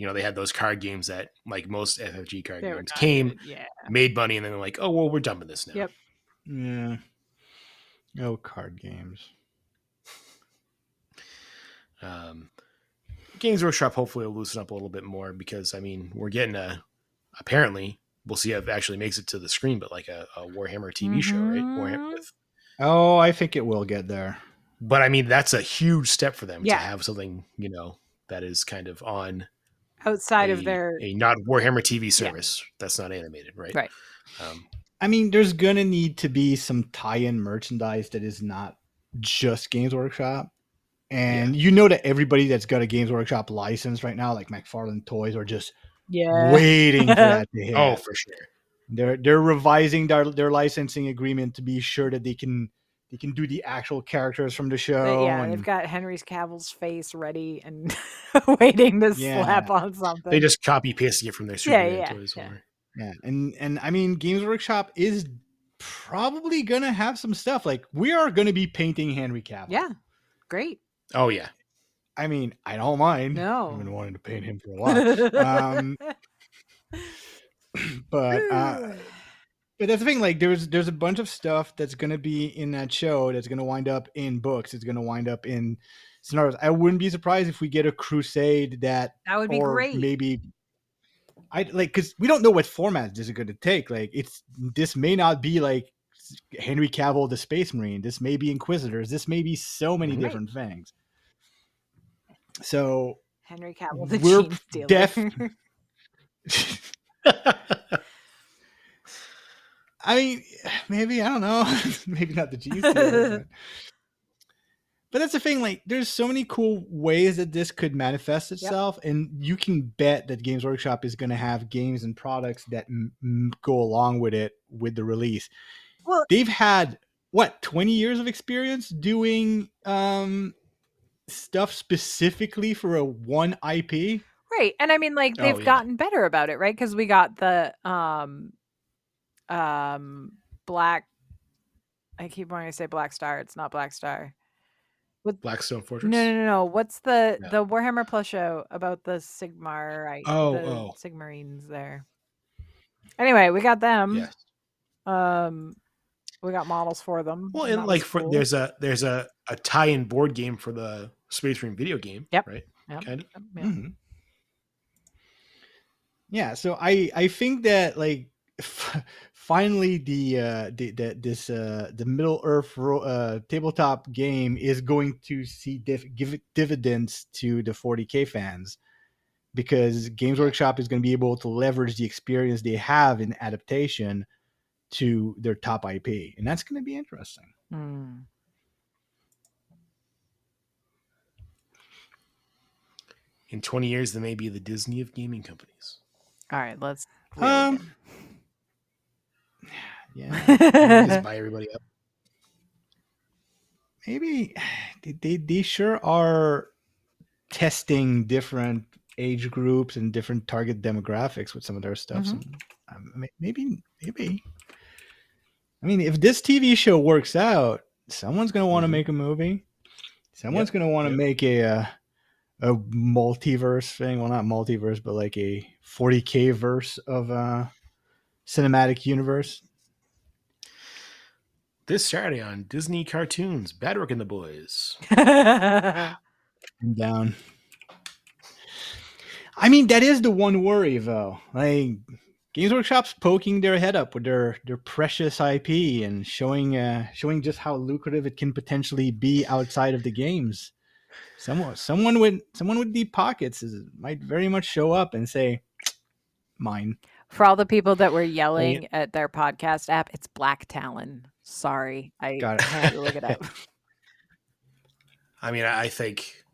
A: you know, they had those card games that, like most FFG card
C: They
A: games, came,
C: Yeah.
A: made money, and then they're like, oh well, we're dumping this now.
C: Yep.
B: Yeah. Oh, card games.
A: Um, Games Workshop hopefully will loosen up a little bit more because I mean we're getting a apparently we'll see if it actually makes it to the screen, but like a, a Warhammer TV show, right? Warhammer with,
B: Oh, I think it will get there.
A: but I mean that's a huge step for them
C: Yeah.
A: to have something you know that is kind of on
C: Outside
A: a,
C: of their
A: a not Warhammer TV service that's not animated, right?
C: Right.
A: Um,
B: I mean, there's gonna need to be some tie-in merchandise that is not just Games Workshop. And you know that everybody that's got a Games Workshop license right now, like McFarlane Toys, are just
C: yeah.
B: waiting for that to [laughs] hit.
A: Oh, for sure.
B: They're they're revising their their licensing agreement to be sure that they can they can do the actual characters from the show.
C: They- yeah,
B: and-
C: they've got Henry's Cavill's face ready and [laughs] waiting to
B: Yeah.
C: slap on something.
A: They just copy pasting it from their
C: Yeah,
A: Superman
C: yeah,
A: toys.
C: yeah.
B: Yeah, and and I mean, Games Workshop is probably gonna have some stuff. Like we are gonna be painting Henry Cavill.
C: yeah, great.
A: Oh yeah.
B: I mean, I don't mind.
C: No.
B: I've been wanting to paint him for a while. um, [laughs] [clears throat] but uh, [sighs] [clears throat] but that's the thing. Like, there's there's a bunch of stuff that's gonna be in that show that's gonna wind up in books. It's gonna wind up in scenarios. I wouldn't be surprised if we get a Crusade that
C: that would be great.
B: maybe I like because we don't know what format this is going to take. Like it's this may not be like Henry Cavill, the Space Marine. This may be Inquisitors. This may be so many
A: Right.
B: different things. So
C: Henry Cavill, the
B: we're
C: stealer.
B: def- [laughs] [laughs] I mean, maybe I don't know. [laughs] maybe not the G. but, [laughs] but that's the thing. Like, there's so many cool ways that this could manifest itself, and you can bet that Games Workshop is going to have games and products that m- m- go along with it with the release.
C: Well-
B: they've had what 20 years of experience doing um stuff specifically for a one IP.
C: right, and I mean, like
A: Oh,
C: they've
A: yeah.
C: gotten better about it, right? Because we got the um, um, black. I keep wanting to say Black Star. It's not Black Star.
A: With Blackstone Fortress.
C: No, no, no, no. What's the
A: No.
C: the Warhammer Plus show about the Sigmar? Right?
A: Oh,
C: the
A: oh.
C: Sigmarines there. Anyway, we got them.
A: Yes.
C: Um, we got models for them.
A: Well,
C: and
A: and like
C: was
A: for
C: cool.
A: there's a there's a, a tie-in board game for the Space Marine video game.
C: Yep.
A: Right.
C: Yep.
A: Kind of.
C: Yeah.
B: Mhm. Yeah, so I I think that like f- [laughs] finally the uh the, the this uh the Middle Earth ro- uh tabletop game is going to see div- give dividends to the 40k fans because Games Workshop is going to be able to leverage the experience they have in adaptation to their top IP, and that's going to be interesting.
C: Hmm.
A: In 20 years, they may be the Disney of gaming companies.
C: All right, let's.
B: Um, [sighs] Yeah,
A: Just buy everybody up. [sighs]
B: maybe [sighs] they, they sure are testing different age groups and different target demographics with some of their stuff. So, um, maybe maybe. I mean, if this TV show works out, someone's gonna want to
A: Mhm.
B: make a movie. Someone's
A: Yep,
B: gonna want to
A: yep.
B: make a uh, a multiverse thing. Well, not multiverse, but like a 40k verse of uh cinematic universe.
A: This Saturday on Disney Cartoons, Badrukk and the Boys. [laughs]
B: I'm down. I mean, that is the one worry, though. Like Games Workshop's poking their head up with their their precious IP and showing uh showing just how lucrative it can potentially be outside of the games. Someone someone with someone with deep pockets is, might very much show up and say, "Mine."
C: For all the people that were yelling at their podcast app, it's Black Talon. Sorry, I
B: Got it.
C: had to look it up. [laughs]
A: I mean, I I think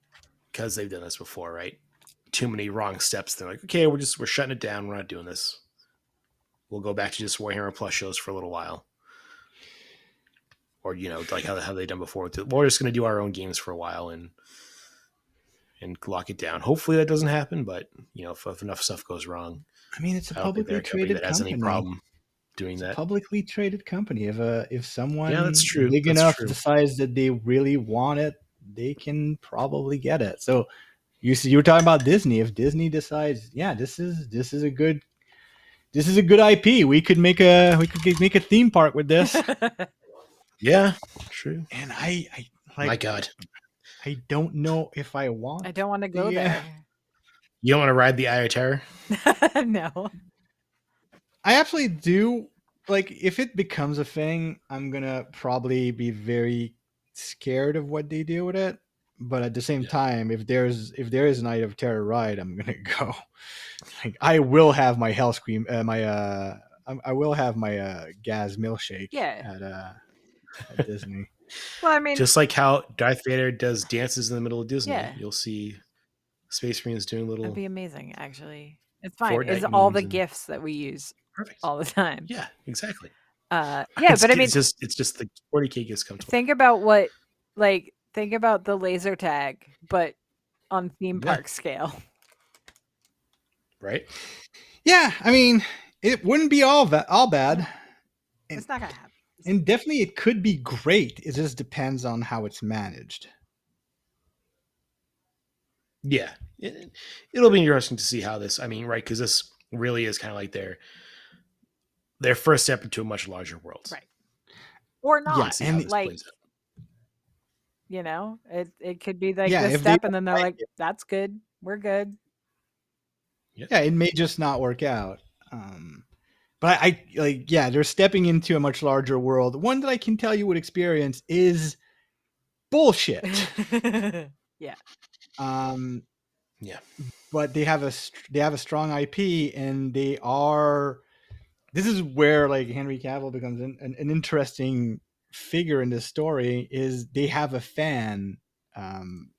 A: because they've done this before, right? Too many wrong steps. They're like, okay, we're just we're shutting it down. We're not doing this. We'll go back to just Warhammer Plus shows for a little while, or you know, like how how they done before. We're just going to do our own games for a while and and lock it down. Hopefully that doesn't happen, but you know, if, if enough stuff goes wrong,
B: I mean, it's a publicly
A: they're a company
B: traded
A: has any
B: company.
A: problem. doing
B: It's a
A: that.
B: publicly traded company. If uh, if someone yeah,
A: that's true.
B: big
A: That's
B: enough
A: true.
B: decides that they really want it, they can probably get it. So you see, you were talking about Disney. If Disney decides, yeah, this is this is a good this is a good IP. We could make a we could make a theme park with this. [laughs]
A: Yeah, true.
B: and I, I like
A: My God,
B: I don't know if I want.
C: I don't want to go
B: Yeah.
A: You don't want to ride the Eye of Terror? [laughs]
C: no.
B: I actually do. Like, if it becomes a thing, I'm gonna probably be very scared of what they do with it. But at the same
A: Yeah.
B: time, if there's if there is Night of Terror ride, I'm gonna [laughs] go. Like, I will have my hell scream, uh, my uh, I, I will have my uh, gas milkshake.
C: Yeah.
B: At uh, at [laughs] Disney.
C: Well, I mean,
A: Just like how Darth Vader does dances in the middle of Disney,
C: Yeah.
A: you'll see Space Marines doing a little.
C: that'd be amazing. Actually, it's fine.
A: Fortnite
C: It's all the
A: and-
C: gifts that we use
A: Perfect.
C: all the time.
A: Yeah, exactly.
C: Uh, yeah,
A: It's-
C: but I mean,
A: it's just it's just the 40k gifts come
C: think about what, like, think about the laser tag, but on theme
A: Yeah.
C: park scale. [laughs]
A: right.
B: Yeah, I mean, it wouldn't be all va- all bad. And-
C: It's not gonna happen.
B: And definitely it could be great. It just depends on how it's managed.
A: Yeah, it, it'll be interesting to see how this. I mean, right? Because this really is kind of like their their first step into a much larger world.
C: Right. Or not.
A: See how
B: and
C: like, you know, it it could be like
B: Yeah,
C: this
B: if they
C: step, and then they're
B: like
C: like,
B: it.
C: "That's good. We're good."
B: Yeah, it may just not work out. Um, but I, I like, yeah, they're stepping into a much larger world. One that I can tell you would experience is bullshit. [laughs] Yeah. Um,
A: Yeah.
B: but they have a they have a strong IP, and they are. This is where like Henry Cavill becomes an, an, an interesting figure in this story. Is they have a fan um,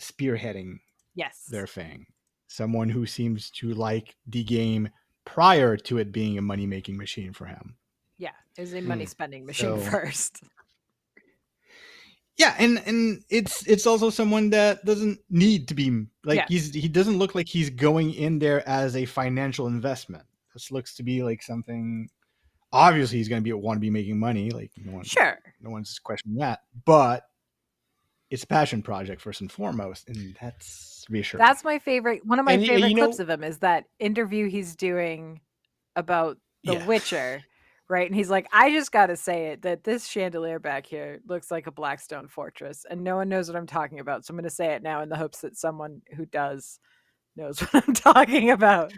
B: spearheading
C: yes.
B: their thing. Someone who seems to like the game prior to it being a money making machine for him.
C: Yeah, it was a money
A: Hmm.
C: spending machine
B: So- [laughs]
C: first.
B: Yeah, and and it's it's also someone that doesn't need to be like
C: Yeah.
B: he's he doesn't look like he's going in there as a financial investment. This looks to be like something. Obviously, he's going to be want to be making money. Like no one,
C: Sure.
B: no one's questioning that. But it's a passion project first and foremost, and that's reassuring.
C: That's my favorite. One of my
A: And
C: favorite
A: you know-
C: clips of him is that interview he's doing about The
A: Yeah.
C: Witcher, right? And he's like, I just got to say it that this chandelier back here looks like a Blackstone fortress, and no one knows what I'm talking about. So I'm going to say it now in the hopes that someone who does knows [laughs] what I'm talking about.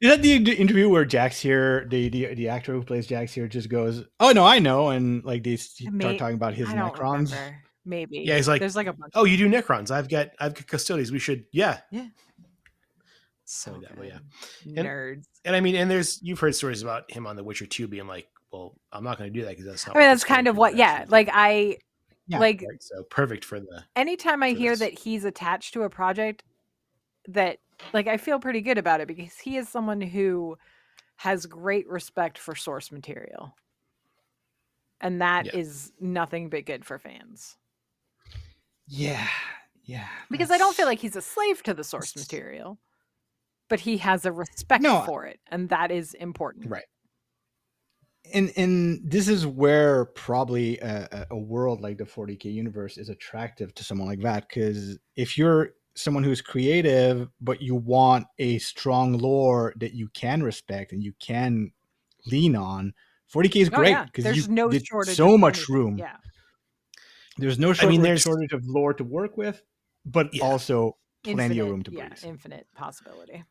B: Is that the, interview where Jaskier, the, the the actor who plays Jaskier, just goes, "Oh no, I know," and like they uh,
C: May-
B: start talking about his Necrons.
C: remember. Maybe.
A: Yeah, he's like,
C: there's like a bunch.
A: Oh, you do Necrons? I've got I've got custodians. We should Yeah. yeah.
C: So
A: like that, but yeah. And-
C: nerds.
A: And I mean, and there's you've heard stories about him on The Witcher 2 being like, well, I'm not going to do that because that's not.
C: I mean, that's kind of what. Yeah,
A: actually
C: like. I
B: Yeah,
C: like
A: Right, so perfect for the
C: anytime I hear
A: this.
C: that he's attached to a project that like I feel pretty good about it because he is someone who has great respect for source material. And that is
A: Yeah.
C: nothing but good for fans.
B: Yeah, yeah.
C: Because I don't feel like he's a slave to the source material, but he has a respect
B: No,
C: for it, and that is important.
A: right.
B: and and this is where probably a, a- a world like the 40k universe is attractive to someone like that because if you're someone who's creative but you want a strong lore that you can respect and you can lean on 40k is
C: Oh,
B: great
C: yeah.
B: because
C: There's
B: you
C: no
B: there's
C: shortage.
B: so
C: of
B: much room
C: Yeah.
B: there's no
A: I
B: shortage,
A: mean, there's-
B: shortage of lore to work with but
A: Yeah.
B: also plenty
C: Infinite,
B: of room to
C: yeah, infinite possibility.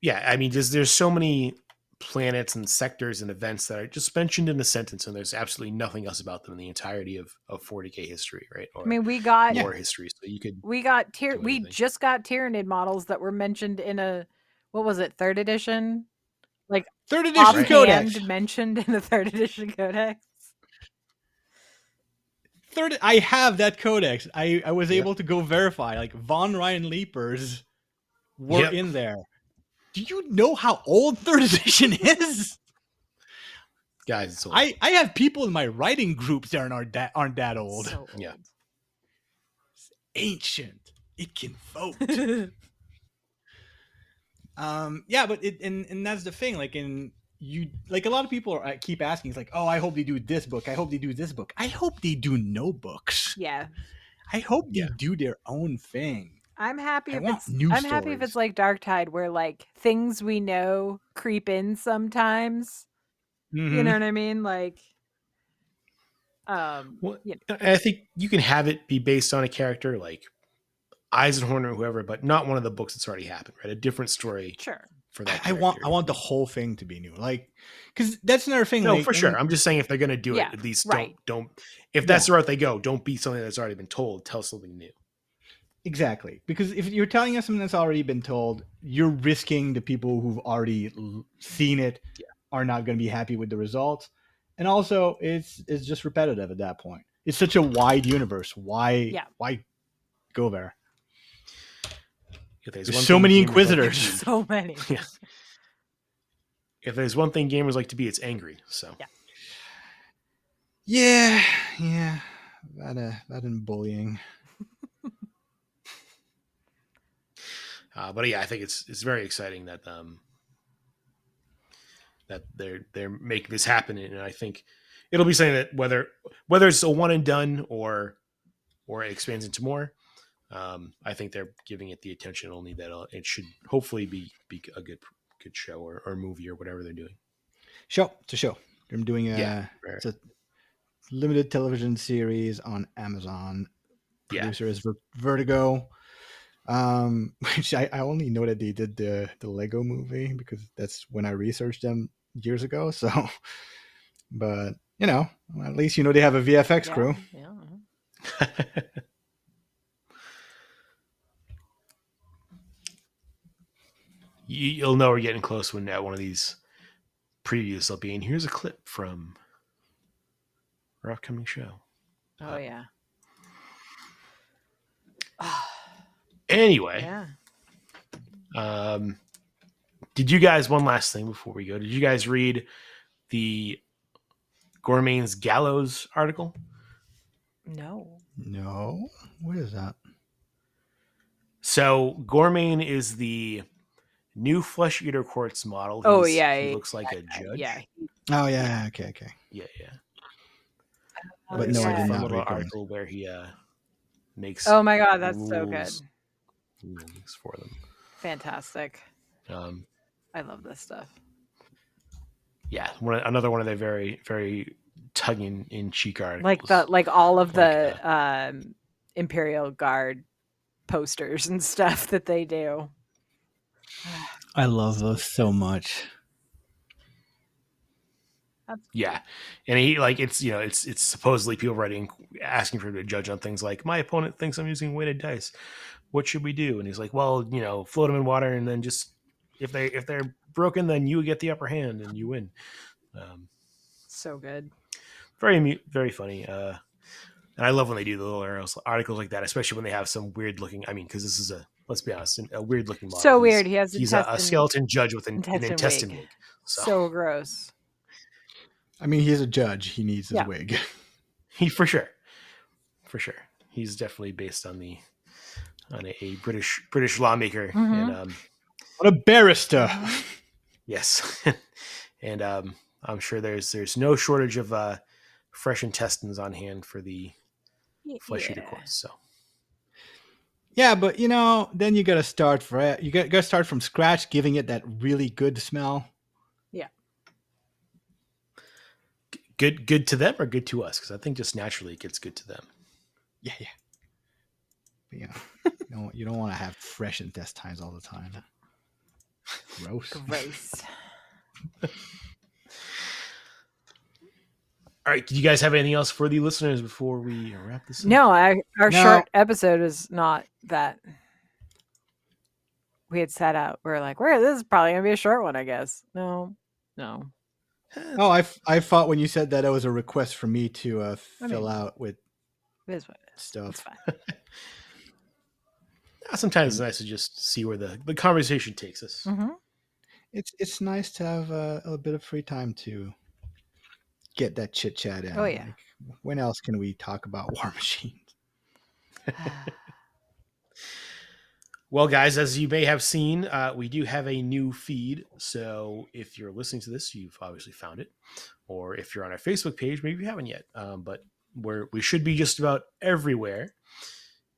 A: Yeah, I mean, there's there's so many planets and sectors and events that are just mentioned in a sentence, and there's absolutely nothing else about them in the entirety of of 40k history, right? Or
C: I mean, we got
A: war history, so you could
C: we got tier we just got Tyranid models that were mentioned in a what was it third edition like
B: third edition codex
C: mentioned in the third edition codex
B: third i have that codex i i was
A: Yep.
B: able to go verify like von ryan leapers were
A: Yep.
B: in there do you know how old third edition is
A: guys. It's old.
B: i i have people in my writing groups that aren't that aren't that old
C: so
A: Yeah.
C: old.
B: ancient it can vote [laughs] um yeah but it and and that's the thing like in you like a lot of people are, uh, keep asking. It's like, oh, I hope they do this book. I hope they do this book. I hope they do no books.
C: Yeah.
B: I hope they
A: Yeah.
B: do their own thing.
C: I'm happy
B: I
C: if
B: want
C: it's
B: new
C: I'm happy if it's like Darktide where like things we know creep in sometimes. You
B: Mhm.
C: know what I mean? Like um
A: Well,
C: Yeah.
A: I think you can have it be based on a character like Eisenhorn or whoever, but not one of the books that's already happened, right? A different story
C: sure.
A: for that.
B: I, I want I want the whole thing to be new. Like, because that's another thing.
A: No,
B: like,
A: for sure. I'm just saying if they're going to do
C: Yeah,
A: it, at least
C: right.
A: don't don't. If that's the route they go, don't be something that's already been told. Tell something new.
B: Exactly. Because if you're telling us something that's already been told, you're risking the people who've already seen it
A: Yeah.
B: are not going to be happy with the results. And also, it's it's just repetitive at that point. It's such a wide universe. Why?
C: Yeah.
B: Why go there?
A: If
B: There's
A: one
B: so many
A: gamers like
B: Inquisitors. [laughs]
C: So many. [laughs]
A: Yeah. if there's one thing gamers like to be, it's angry. So
C: Yeah.
B: Yeah, yeah. That uh, that and bullying.
A: Uh, but yeah, I think it's it's very exciting that um that they're they're making this happen, and I think it'll be something that whether whether it's a one and done or or it expands into more, um, I think they're giving it the attention only that uh, it should hopefully be be a good good show or, or movie or whatever they're doing.
B: Show to show. I'm doing a
A: Yeah, right.
B: it's a limited television series on Amazon.
A: Yeah.
B: Producer is Ver- Vertigo. Um, [laughs] which I, I only know that they did the the Lego movie because that's when I researched them years ago. [laughs] So, but you know, at least you know they have a VFX
C: Yeah,
B: crew.
C: Yeah. [laughs]
A: you, you'll know we're getting close when at one of these previews they'll be and here's a clip from our upcoming show.
C: Oh yeah.
A: Anyway,
C: yeah.
A: um, did you guys one last thing before we go? Did you guys read the Gormayne's Gallows article?
C: No.
B: No, what is that?
A: So Gormayne is the new flesh eater courts model.
C: Oh,
A: He's-
C: yeah,
A: he
C: he-
A: looks like a judge.
C: Yeah.
B: Oh yeah, okay, okay.
A: yeah, yeah.
B: But no, I did not
A: little
B: read Gormayne.
A: article where he uh, makes
C: Oh my god, that's so good.
A: Rules. rulings for them.
C: Fantastic.
A: Um,
C: I love this stuff.
A: yeah, one, another one of their very, very tugging in cheek articles.
C: Like the like all of
A: Like,
C: the um Imperial Guard posters and stuff that they do.
B: I love those so much.
C: That's
A: Yeah, and he like it's you know it's it's supposedly people writing asking for him to judge on things like my opponent thinks I'm using weighted dice. What should we do? And he's like, well, you know, float them in water and then just if they if they're broken, then you get the upper hand and you win. Um,
C: so good.
A: very very funny. Uh, and I love when they do the little arrows- articles like that, especially when they have some weird looking. I mean, because this is a let's be honest, a weird looking model.
C: So
A: He's-
C: weird. He has
A: He's a, a skeleton judge with an an
C: intestine
A: intestine,
C: wig.
A: wig. So,
C: So gross.
B: I mean, he's a judge. He needs his
C: Yeah.
B: wig. [laughs]
A: he for sure, for sure, he's definitely based on the on a, a British British lawmaker,
C: Mhm.
A: and um,
B: What a barrister! [laughs]
A: yes, [laughs] and um, I'm sure there's there's no shortage of uh, fresh intestines on hand for the flesh eater
C: Yeah.
A: courts. So
B: Yeah, but you know, then you gotta start for you got to start from scratch, giving it that really good smell. Yeah.
A: Good good to them or good to us? Because I think just naturally it gets good to them.
B: Yeah, yeah. But, you don't, you don't want to have fresh intestines all the time. Gross.
C: Gross. [laughs]
A: All right, did you guys have anything else for the listeners before we wrap this? up?
C: No, I, our
B: No.
C: short episode is not that. We had set out. We are like, "Where this is probably gonna be a short one, I guess." No, no.
B: Oh, I, f- I thought when you said that it was a request for me to uh,
C: I
B: fill
C: mean-
B: out with
C: It is what it is. It's
B: stuff. [laughs]
C: fine.
A: Uh, Sometimes it's nice to just see where the, the conversation takes us.
C: Mhm.
B: It's it's nice to have uh, a bit of free time to get that chit chat in.
C: Oh, yeah.
B: Like, when else can we talk about [laughs] Warmachines? [sighs]
A: Well, guys, as you may have seen, uh, we do have a new feed. So if you're listening to this, you've obviously found it. Or if you're on our Facebook page, maybe you haven't yet. Um, but we're, we should be just about everywhere.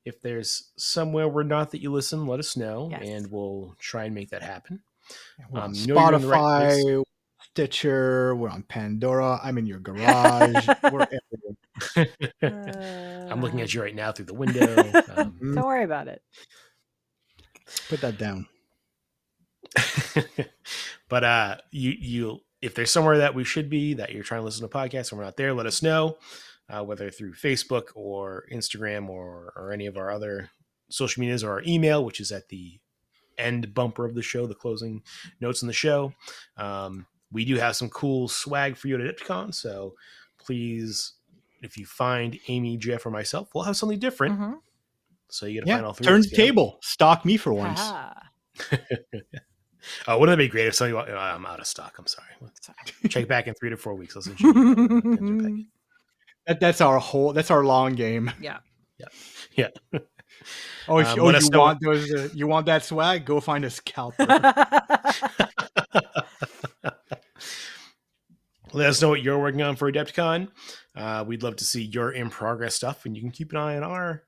A: If there's somewhere we're not that you listen, let us know,
C: Yes.
A: and we'll try and make that happen.
B: We're on
A: Um, you know you're in the right.
B: Spotify, Stitcher, we're on Pandora. I'm in your [laughs] garage. we're everywhere. [laughs]
A: I'm looking at you right now through the window. Um,
B: Mm,
C: Don't worry about it.
B: Put that down. [laughs]
A: but uh you you if there's somewhere that we should be that you're trying to listen to podcasts and we're not there let us know uh, whether through facebook or instagram or or any of our other social medias or our email which is at the end bumper of the show the closing notes in the show um, we do have some cool swag for you at Adepticon, so please if you find amy JF or myself we'll have something different
C: Mhm.
A: so you gotta find
B: Yeah,
A: all three
B: turn the table. Stock me for once.
C: Ah, [laughs]
A: Oh, wouldn't that be great if somebody? oh, I'm out of stock. I'm sorry.
C: sorry.
A: Check back in three to four weeks. I'll [laughs] send you. an email.
B: That, that's our whole. That's our long game.
C: yeah. Yeah. Yeah. [laughs]
B: Oh, if,
A: Um,
B: oh you
A: know-
B: want those? Uh, you want that swag? Go find a scalper. [laughs] [laughs]
A: Let us know what you're working on for Adepticon. Uh, we'd love to see your in progress stuff, and you can keep an eye on our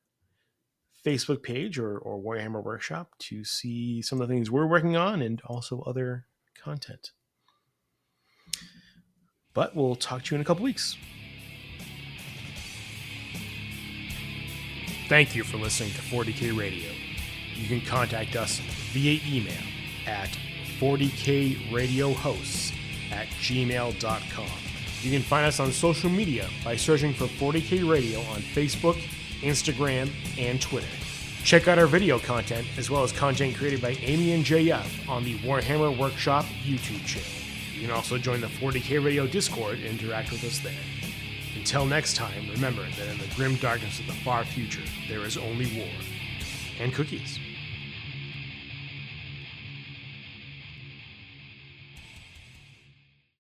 A: Facebook page or, or Warhammer Workshop to see some of the things we're working on and also other content. But we'll talk to you in a couple weeks. Thank you for listening to 40K Radio. You can contact us via email at 40kradiohosts at gmail.com. You can find us on social media by searching for 40k Radio on Facebook, Instagram, and Twitter. Check out our video content as well as content created by Amy and JF on the Warhammer Workshop YouTube channel. You can also join the 40k Radio Discord and interact with us there. Until next time, remember that in the grim darkness of the far future, there is only war and cookies.